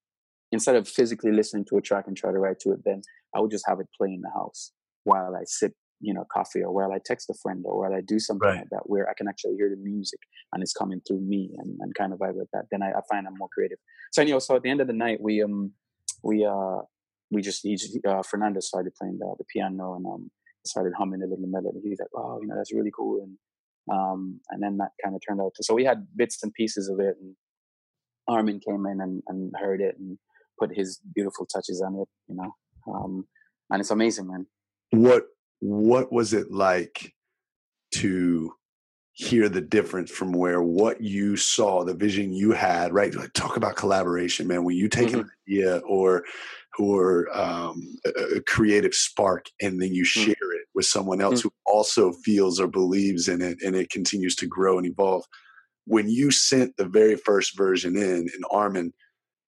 instead of physically listening to a track and try to write to it, then I would just have it play in the house while I sip, you know, coffee or while I text a friend or while I do something right. like that where I can actually hear the music and it's coming through me and, and kind of vibe with that. Then I, I find I'm more creative. So anyway, so at the end of the night, we um we uh we just just, uh, Fernando started playing the, the piano and um started humming a little melody. He's like, oh, you know, that's really cool. And um, and then that kind of turned out to, so we had bits and pieces of it and Armin came in and, and heard it and put his beautiful touches on it, you know. Um, and it's amazing, man. What what was it like to hear the difference from where what you saw, the vision you had, right? Like talk about collaboration, man. When you take mm-hmm. an idea or or um, a, a, creative spark and then you mm. share mm-hmm. it with someone else mm-hmm. who also feels or believes in it and it continues to grow and evolve. When you sent the very first version in and Armin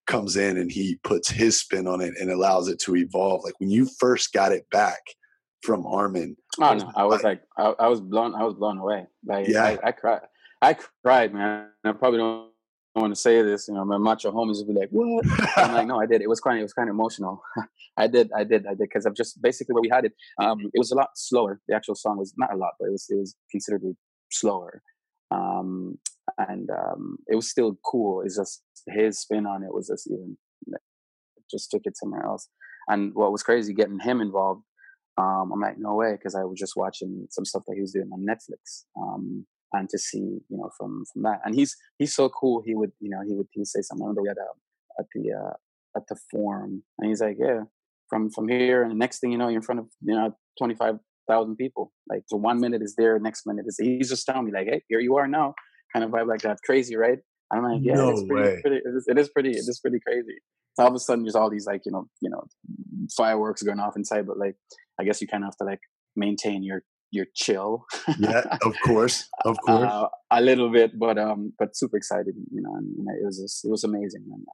comes in and he puts his spin on it and allows it to evolve, like when you first got it back – from Armin. Oh no, I was like, I, I, was blown, I was blown away. Like, yeah, I, I, cried, I cried, man. I probably don't want to say this, you know, my macho homies would be like, "What?" I'm like, no, I did. It was kind of, it was kind of emotional. I did, I did, I did, because of just basically where we had it. Um, it was a lot slower. The actual song was not a lot, but it was, it was considerably slower. Um, and um, it was still cool. It's just his spin on it was just even, just took it somewhere else. And what was crazy, getting him involved um, I'm like, no way, because I was just watching some stuff that he was doing on Netflix, um, see, you know, from from that, and he's he's so cool. He would, you know, he would he would say something. I remember we had a, at the uh, at the forum, and he's like, yeah, from from here, and the next thing you know, you're in front of you know twenty five thousand people. Like, so one minute is there, next minute is he's just telling me like, hey, here you are now, kind of vibe like that, crazy, right? I'm like, yeah, no it's pretty, pretty it, is, it is pretty, it is pretty crazy. So all of a sudden, there's all these like, you know, you know, fireworks going off inside, but like, I guess you kind of have to like maintain your your chill. yeah, of course, of course, uh, a little bit, but um, but super excited, you know, and, you know, it was just, it was amazing, man.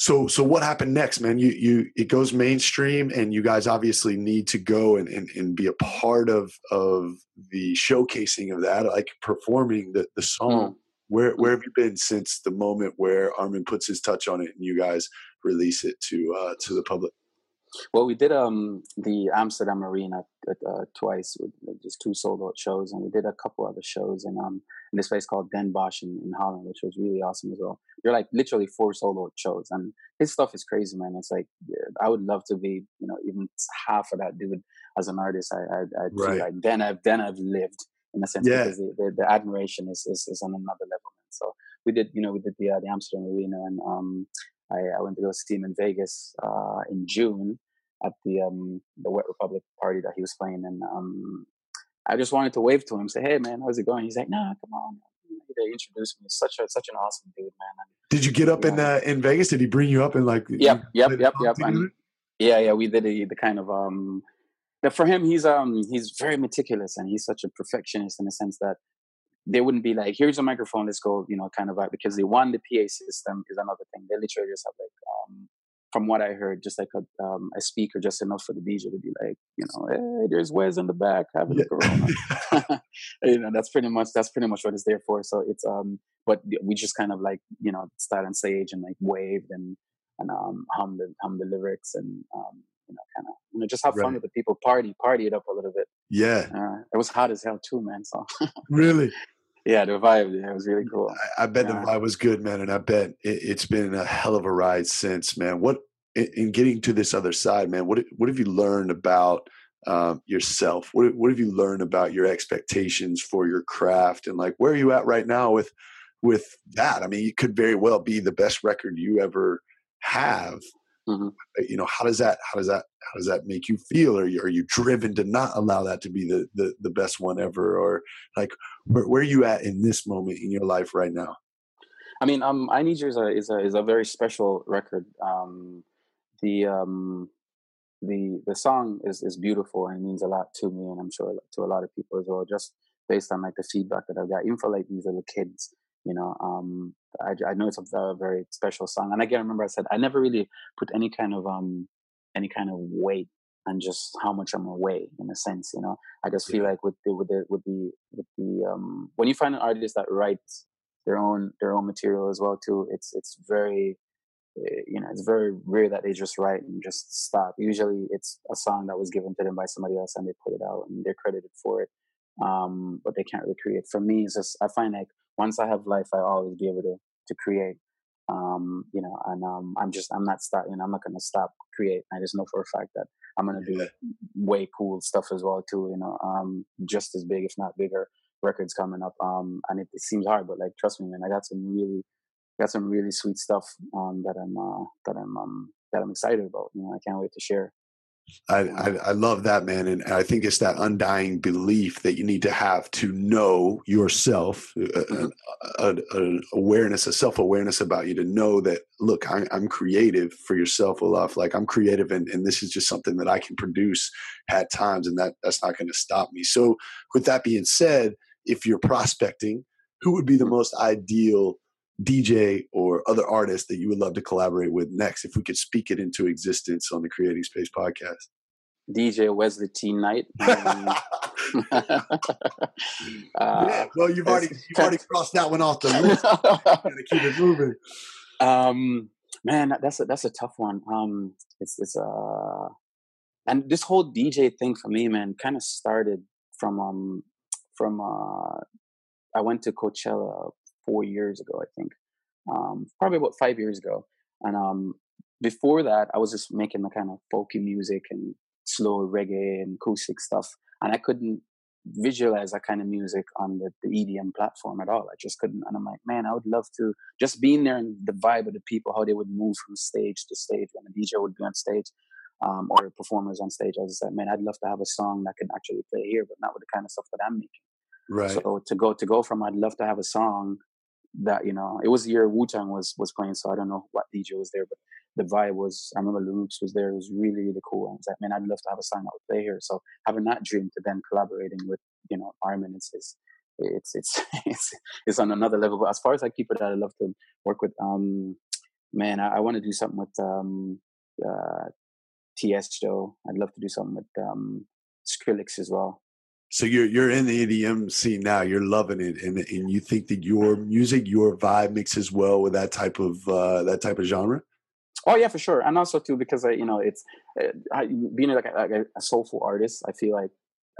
So, so what happened next, man? You, you, it goes mainstream, and you guys obviously need to go and, and, and be a part of of the showcasing of that, like performing the the song. Mm. Where, where have you been since the moment where Armin puts his touch on it and you guys release it to uh, to the public? Well, we did um the Amsterdam Arena uh, twice with just two sold out shows, and we did a couple other shows in um in this place called Den Bosch in, in Holland, which was really awesome as well. They're like literally four sold out shows, and his stuff is crazy, man. It's like I would love to be, you know, even half of that dude as an artist. I I, I right. like then I've then I've lived in a sense yeah. because the, the, the admiration is, is, is on another level. Man. So we did, you know, we did the uh, the Amsterdam Arena and um I, I went to go see him in Vegas uh, in June at the um, the Wet Republic party that he was playing, and um, I just wanted to wave to him, say, "Hey, man, how's it going?" He's like, "Nah, come on." They introduced me. Such a such an awesome dude, man. And, Did you get up in uh, in Vegas? Did he bring you up and like? Yep, yep, yep, yep. And, yeah, yeah, we did a, the kind of um. For him, he's um he's very meticulous and he's such a perfectionist in the sense that they wouldn't be like, here's a microphone, let's go, you know, kind of vibe. Because they want the PA system is another thing. They literally just have like, um, from what I heard, just like a, um, a speaker, just enough for the DJ to be like, you know, hey, there's Wes in the back having yeah. a Corona. you know, that's pretty much that's pretty much what it's there for. So it's um, but we just kind of like you know start on stage and like waved and and um hum the hum the lyrics and um you know kind of you know just have right. fun with the people, party party it up a little bit. Yeah, uh, it was hot as hell too, man. So really. Yeah, the vibe. Yeah, it was really cool. I, I bet yeah. the vibe was good, man, and I bet it, has been a hell of a ride since, man. What in, getting to this other side, man? What what have you learned about um, yourself? What what have you learned about your expectations for your craft, and like where are you at right now with with that? I mean, it could very well be the best record you ever have, Mm-hmm. You know, how does that how does that how does that make you feel? Are you are you driven to not allow that to be the the, the best one ever, or like where, where are you at in this moment in your life right now? I mean, um, I Need You is a is a is a very special record. Um, the um, the the song is is beautiful and it means a lot to me, and I'm sure to a lot of people as well. Just based on like the feedback that I've got, even for like these little kids, you know, um, I, I know it's a very special song. And again, remember I said I never really put any kind of um any kind of weight on just how much I'm away in a sense. You know, I just feel like with the with the with the with the um when you find an artist that writes their own their own material as well too, it's it's very eh, you know it's very rare that they just write and just stop. Usually, it's a song that was given to them by somebody else and they put it out and they're credited for it. Um, but they can't really create. For me, it's just I find like once I have life, I always be able to to create. Um, you know, and um, I'm just I'm not start. You know, I'm not gonna stop create. I just know for a fact that I'm gonna do way cool stuff as well too. You know, um, just as big, if not bigger, records coming up. Um, and it, it seems hard, but like trust me, man, I got some really got some really sweet stuff um, that I'm uh, that I'm um, that I'm excited about. You know, I can't wait to share. I, I, I love that man, and I think it's that undying belief that you need to have to know yourself, uh, uh, mm-hmm. Uh, an mm-hmm. awareness, a self awareness about you to know that look, I, am creative for yourself, Olaf. Like I'm creative, and, and this is just something that I can produce at times, and that that's not going to stop me. So, with that being said, if you're prospecting, who would be the mm-hmm. most ideal DJ or other artists that you would love to collaborate with next if we could speak it into existence on the Creating Space podcast? DJ Wesley T Knight. Um, uh, yeah, well, you've already you've already crossed that one off the list. Gotta keep it moving. Um, man, that's a that's a tough one. Um, it's it's uh, and this whole DJ thing for me, man, kind of started from um from uh, I went to Coachella four years ago, I think, um, probably about five years ago. And um, before that, I was just making the kind of folky music and slow reggae and acoustic stuff, and I couldn't visualize that kind of music on the, the EDM platform at all. I just couldn't. And I'm like, man, I would love to just being there and the vibe of the people, how they would move from stage to stage when the DJ would be on stage. Um, or performers on stage. I was like, man, I'd love to have a song that can actually play here, but not with the kind of stuff that I'm making. Right. So to go to go from, I'd love to have a song that you know it was the year Wu Tang was was playing, so I don't know what DJ was there, but the vibe was. I remember Luke's was there. It was really really cool. I was like, man, I'd love to have a song that would play here. So having that dream to then collaborating with you know Armin is, is it's it's it's it's on another level. But as far as like people that I love to work with, um, man, I, I want to do something with um, uh, Tiesto. I'd love to do something with um, Skrillex as well. So you're you're in the EDM scene now. You're loving it, and and you think that your music, your vibe mixes well with that type of uh, that type of genre. Oh yeah, for sure, and also too because I, you know it's uh, being like a, like a, soulful artist. I feel like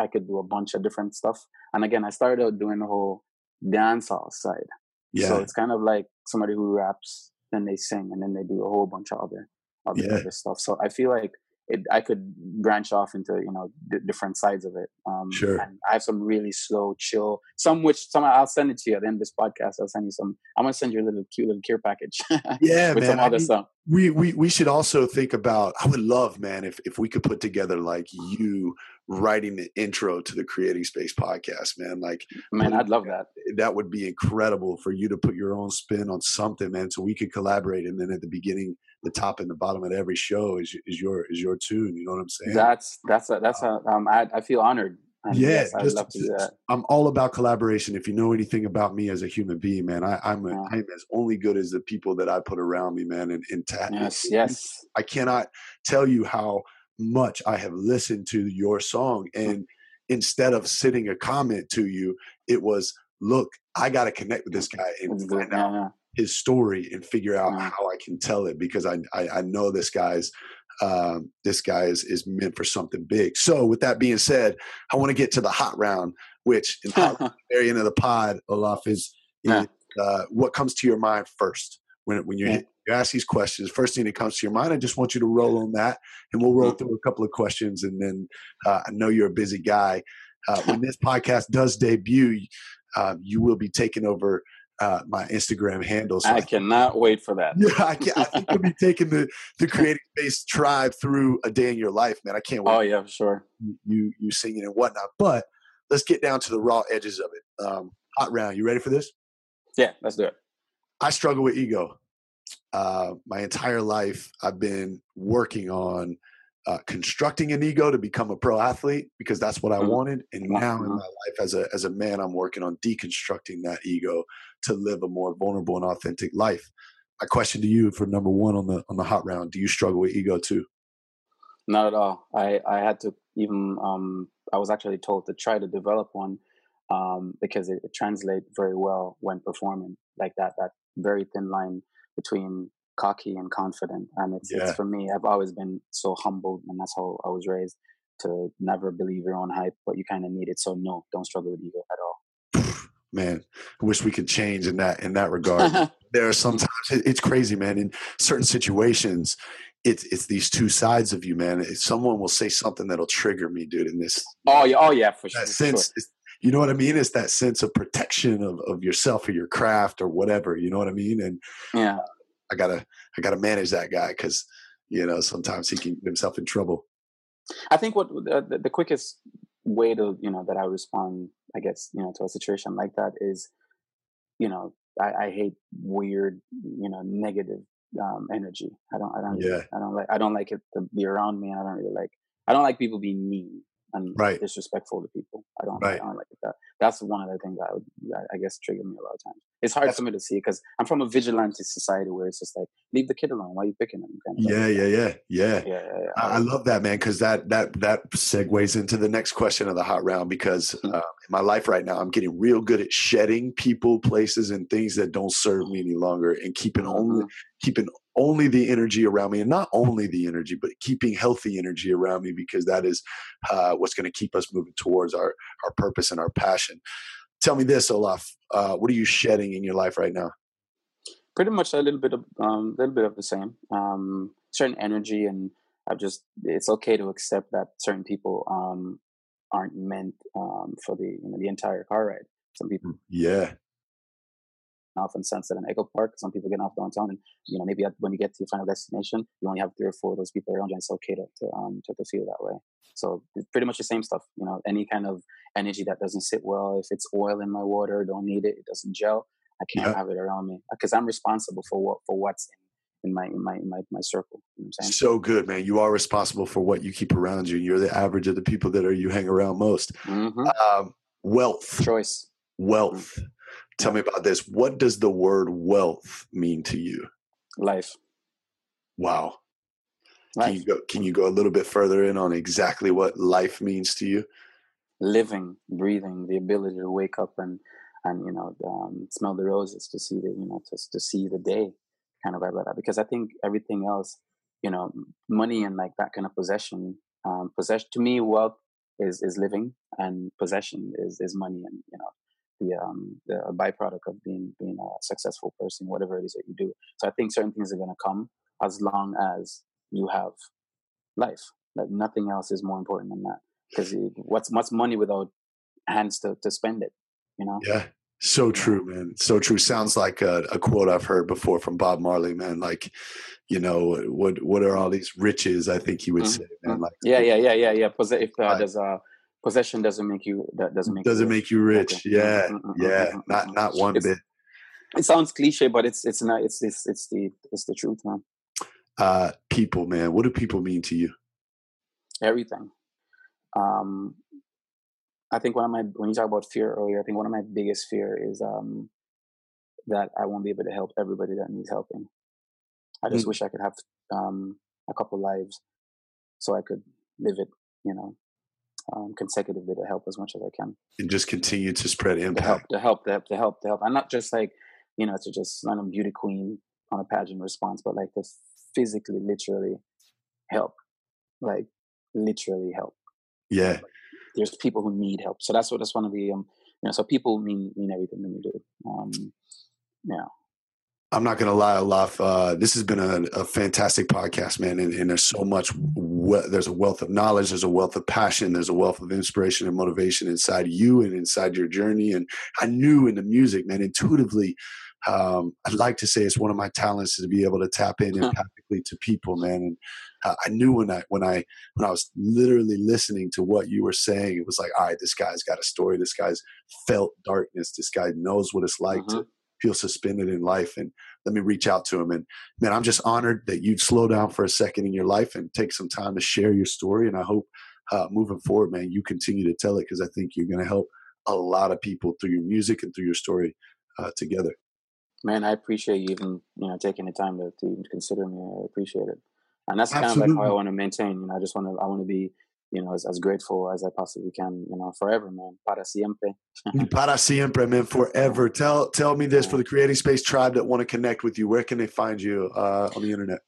I could do a bunch of different stuff. And again, I started out doing the whole dancehall side. Yeah. So it's kind of like somebody who raps, then they sing, and then they do a whole bunch of other other, yeah. other stuff. So I feel like it, I could branch off into you know d- different sides of it. Um, sure. And I have some really slow, chill. Some which some I'll send it to you at the end of this podcast. I'll send you some. I'm gonna send you a little cute little care package. yeah, with man. some other I mean, stuff. We we we should also think about. I would love, man, if if we could put together like you writing the intro to the Creating Space podcast, man. Like, man, I'd love that. That would be incredible for you to put your own spin on something, man. So we could collaborate, and then at the beginning the top and the bottom of every show is is your is your tune. You know what I'm saying? That's that's a, that's a um I I feel honored. And yeah, yes, I'd love to do that. I'm all about collaboration. If you know anything about me as a human being, man, I, I'm yeah. I'm as only good as the people that I put around me, man. And, and ta- yes, yes, I cannot tell you how much I have listened to your song, and instead of sitting a comment to you, it was, look, I got to connect with this guy and find out his story and figure out how I can tell it because I I, I know this guy's um, this guy is is meant for something big. So with that being said, I want to get to the hot round, which in the very end of the pod, Olaf is yeah. uh, what comes to your mind first when when you yeah. you ask these questions. First thing that comes to your mind, I just want you to roll on that, and we'll roll mm. through a couple of questions, and then uh, I know you're a busy guy. Uh, when this podcast does debut, uh, you will be taking over uh, my Instagram handle. So I, I cannot wait for that. Yeah, I, can, I think you'll be taking the the creating space tribe through a day in your life, man. I can't wait. Oh yeah, for sure. You you singing and whatnot, but let's get down to the raw edges of it. Um, hot round. You ready for this? Yeah, let's do it. I struggle with ego. Uh, my entire life, I've been working on uh, constructing an ego to become a pro athlete because that's what I mm-hmm. wanted. And now in mm-hmm. my life as a as a man, I'm working on deconstructing that ego to live a more vulnerable and authentic life. My question to you for number one on the on the hot round: Do you struggle with ego too? Not at all. I I had to even um, I was actually told to try to develop one um, because it, it translates very well when performing like that that very thin line between cocky and confident. And it's, yeah. it's for me, I've always been so humbled, and that's how I was raised to never believe your own hype, but you kind of need it. So no, don't struggle with ego at all. Man, I wish we could change in that in that regard. there are sometimes it's crazy, man. In certain situations, it's it's these two sides of you, man. If Someone will say something that'll trigger me, dude. In this, oh yeah, oh yeah, for sure. That sense, sure. you know what I mean? It's that sense of protection of of yourself or your craft or whatever. You know what I mean? And yeah, I gotta I gotta manage that guy because you know sometimes he can get himself in trouble. I think what the, the quickest way to you know that I respond, I guess you know to a situation like that is, you know, I, I hate weird, you know, negative um, energy. I don't, I don't, yeah. I don't like, I don't like it to be around me. I don't really like, I don't like people being mean and right. disrespectful to people. I don't, right. I don't like that. That's one of the things that I would, I guess, trigger me a lot of times. It's hard That's, for me to see because I'm from a vigilante society where it's just like, leave the kid alone. Why are you picking him? Kind of yeah, yeah, yeah, yeah, yeah, yeah, I, I love that, man, because that that that segues into the next question of the hot round. Because mm-hmm. uh, in my life right now, I'm getting real good at shedding people, places, and things that don't serve me any longer, and keeping only mm-hmm. keeping only the energy around me and not only the energy but keeping healthy energy around me because that is uh, what's going to keep us moving towards our our purpose and our passion. Tell me this olaf uh, what are you shedding in your life right now? Pretty much a little bit of a um, little bit of the same. Um, certain energy and i've just it's okay to accept that certain people um, aren't meant um, for the you know the entire car ride. Some people yeah off in Sunset and Echo Park. Some people get off downtown, and you know maybe when you get to your final destination, you only have three or four of those people around you. And it's okay to to, um, to, feel that way. So it's pretty much the same stuff. You know, any kind of energy that doesn't sit well. If it's oil in my water, don't need it. It doesn't gel. I can't yeah. have it around me because I'm responsible for what for what's in in my in my in my, my circle. You know so good, man. You are responsible for what you keep around you. You're the average of the people that are you hang around most. Mm-hmm. Um, wealth, choice, wealth. Mm-hmm. Tell me about this. What does the word wealth mean to you? Life. Wow. Life. Can you go can you go a little bit further in on exactly what life means to you? Living, breathing, the ability to wake up and and you know um, smell the roses to see the you know to to see the day kind of like that because I think everything else you know money and like that kind of possession um, possession to me wealth is is living and possession is is money and you know the um the byproduct of being being a successful person, whatever it is that you do. So I think certain things are gonna come as long as you have life. Like nothing else is more important than that. Because what's what's money without hands to to spend it? You know. Yeah. So true, man. So true. Sounds like a, a, quote I've heard before from Bob Marley, man. Like, you know, what what are all these riches? I think he would mm-hmm. say, man. Mm-hmm. Like, yeah, yeah, yeah, yeah, yeah. If uh, there's a possession doesn't make you that doesn't make doesn't you make you rich. Okay. Yeah, mm-hmm, yeah, mm-hmm, not not one it's, bit. It sounds cliche, but it's it's not. It's it's it's the it's the truth, man. Uh, people, man, what do people mean to you? Everything. Um, I think one of my when you talk about fear earlier, I think one of my biggest fear is um that I won't be able to help everybody that needs helping. I just mm. wish I could have um a couple lives so I could live it, you know, um, consecutively to help as much as I can. And just continue to spread impact. To help, to help, to help, to help. I'm not just like, you know, to just not a beauty queen on a pageant response, but like to physically, literally help. Like literally help. Yeah. Like, there's people who need help. So that's what that's one of the um you know, so people mean mean everything to me, dude. Um yeah. I'm not gonna lie, Olaf. Uh, this has been a, a fantastic podcast, man, and, and there's so much. We- there's a wealth of knowledge, there's a wealth of passion, there's a wealth of inspiration and motivation inside you and inside your journey. And I knew in the music, man, intuitively, um, I'd like to say it's one of my talents is to be able to tap in empathically to people, man. And uh, I knew when I when I when I was literally listening to what you were saying, it was like, all right, this guy's got a story. This guy's felt darkness. This guy knows what it's like mm-hmm. to feel suspended in life and let me reach out to him. And man i'm just honored that you'd slow down for a second in your life and take some time to share your story. And i hope uh, moving forward man you continue to tell it because i think you're going to help a lot of people through your music and through your story uh, together. Man i appreciate you even you know taking the time to, to even consider me. I appreciate it. And that's kind Absolutely. of like how i want to maintain you know i just want to i want to be you know, as, as grateful as I possibly can, you know, forever, man. Para siempre. Para siempre, man, forever. Tell tell me this for the Creating Space tribe that want to connect with you. Where can they find you uh, on the internet?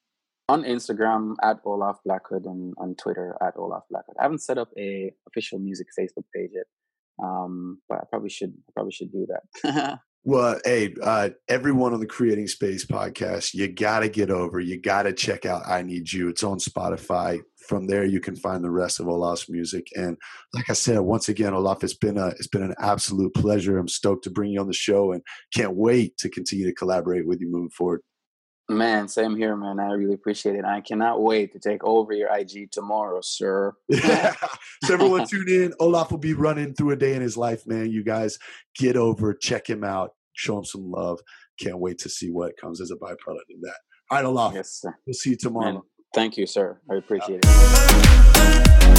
On Instagram at Olaf Blackwood and on Twitter at Olaf Blackwood. I haven't set up a official music Facebook page yet, um, but I probably should. I probably should do that. Well, hey, uh, everyone on the Creating Space podcast, you got to get over. You got to check out I Need You. It's on Spotify. From there, you can find the rest of Olaf's music. And like I said, once again, Olaf, it's been a it's been an absolute pleasure. I'm stoked to bring you on the show, and can't wait to continue to collaborate with you moving forward. Man, same here, man. I really appreciate it. I cannot wait to take over your IG tomorrow, sir. so everyone tune in. Olaf will be running through a day in his life, man. You guys get over, check him out, show him some love. Can't wait to see what comes as a byproduct of that. All right, Olaf. Yes, sir. We'll see you tomorrow. Man, thank you, sir. I appreciate it.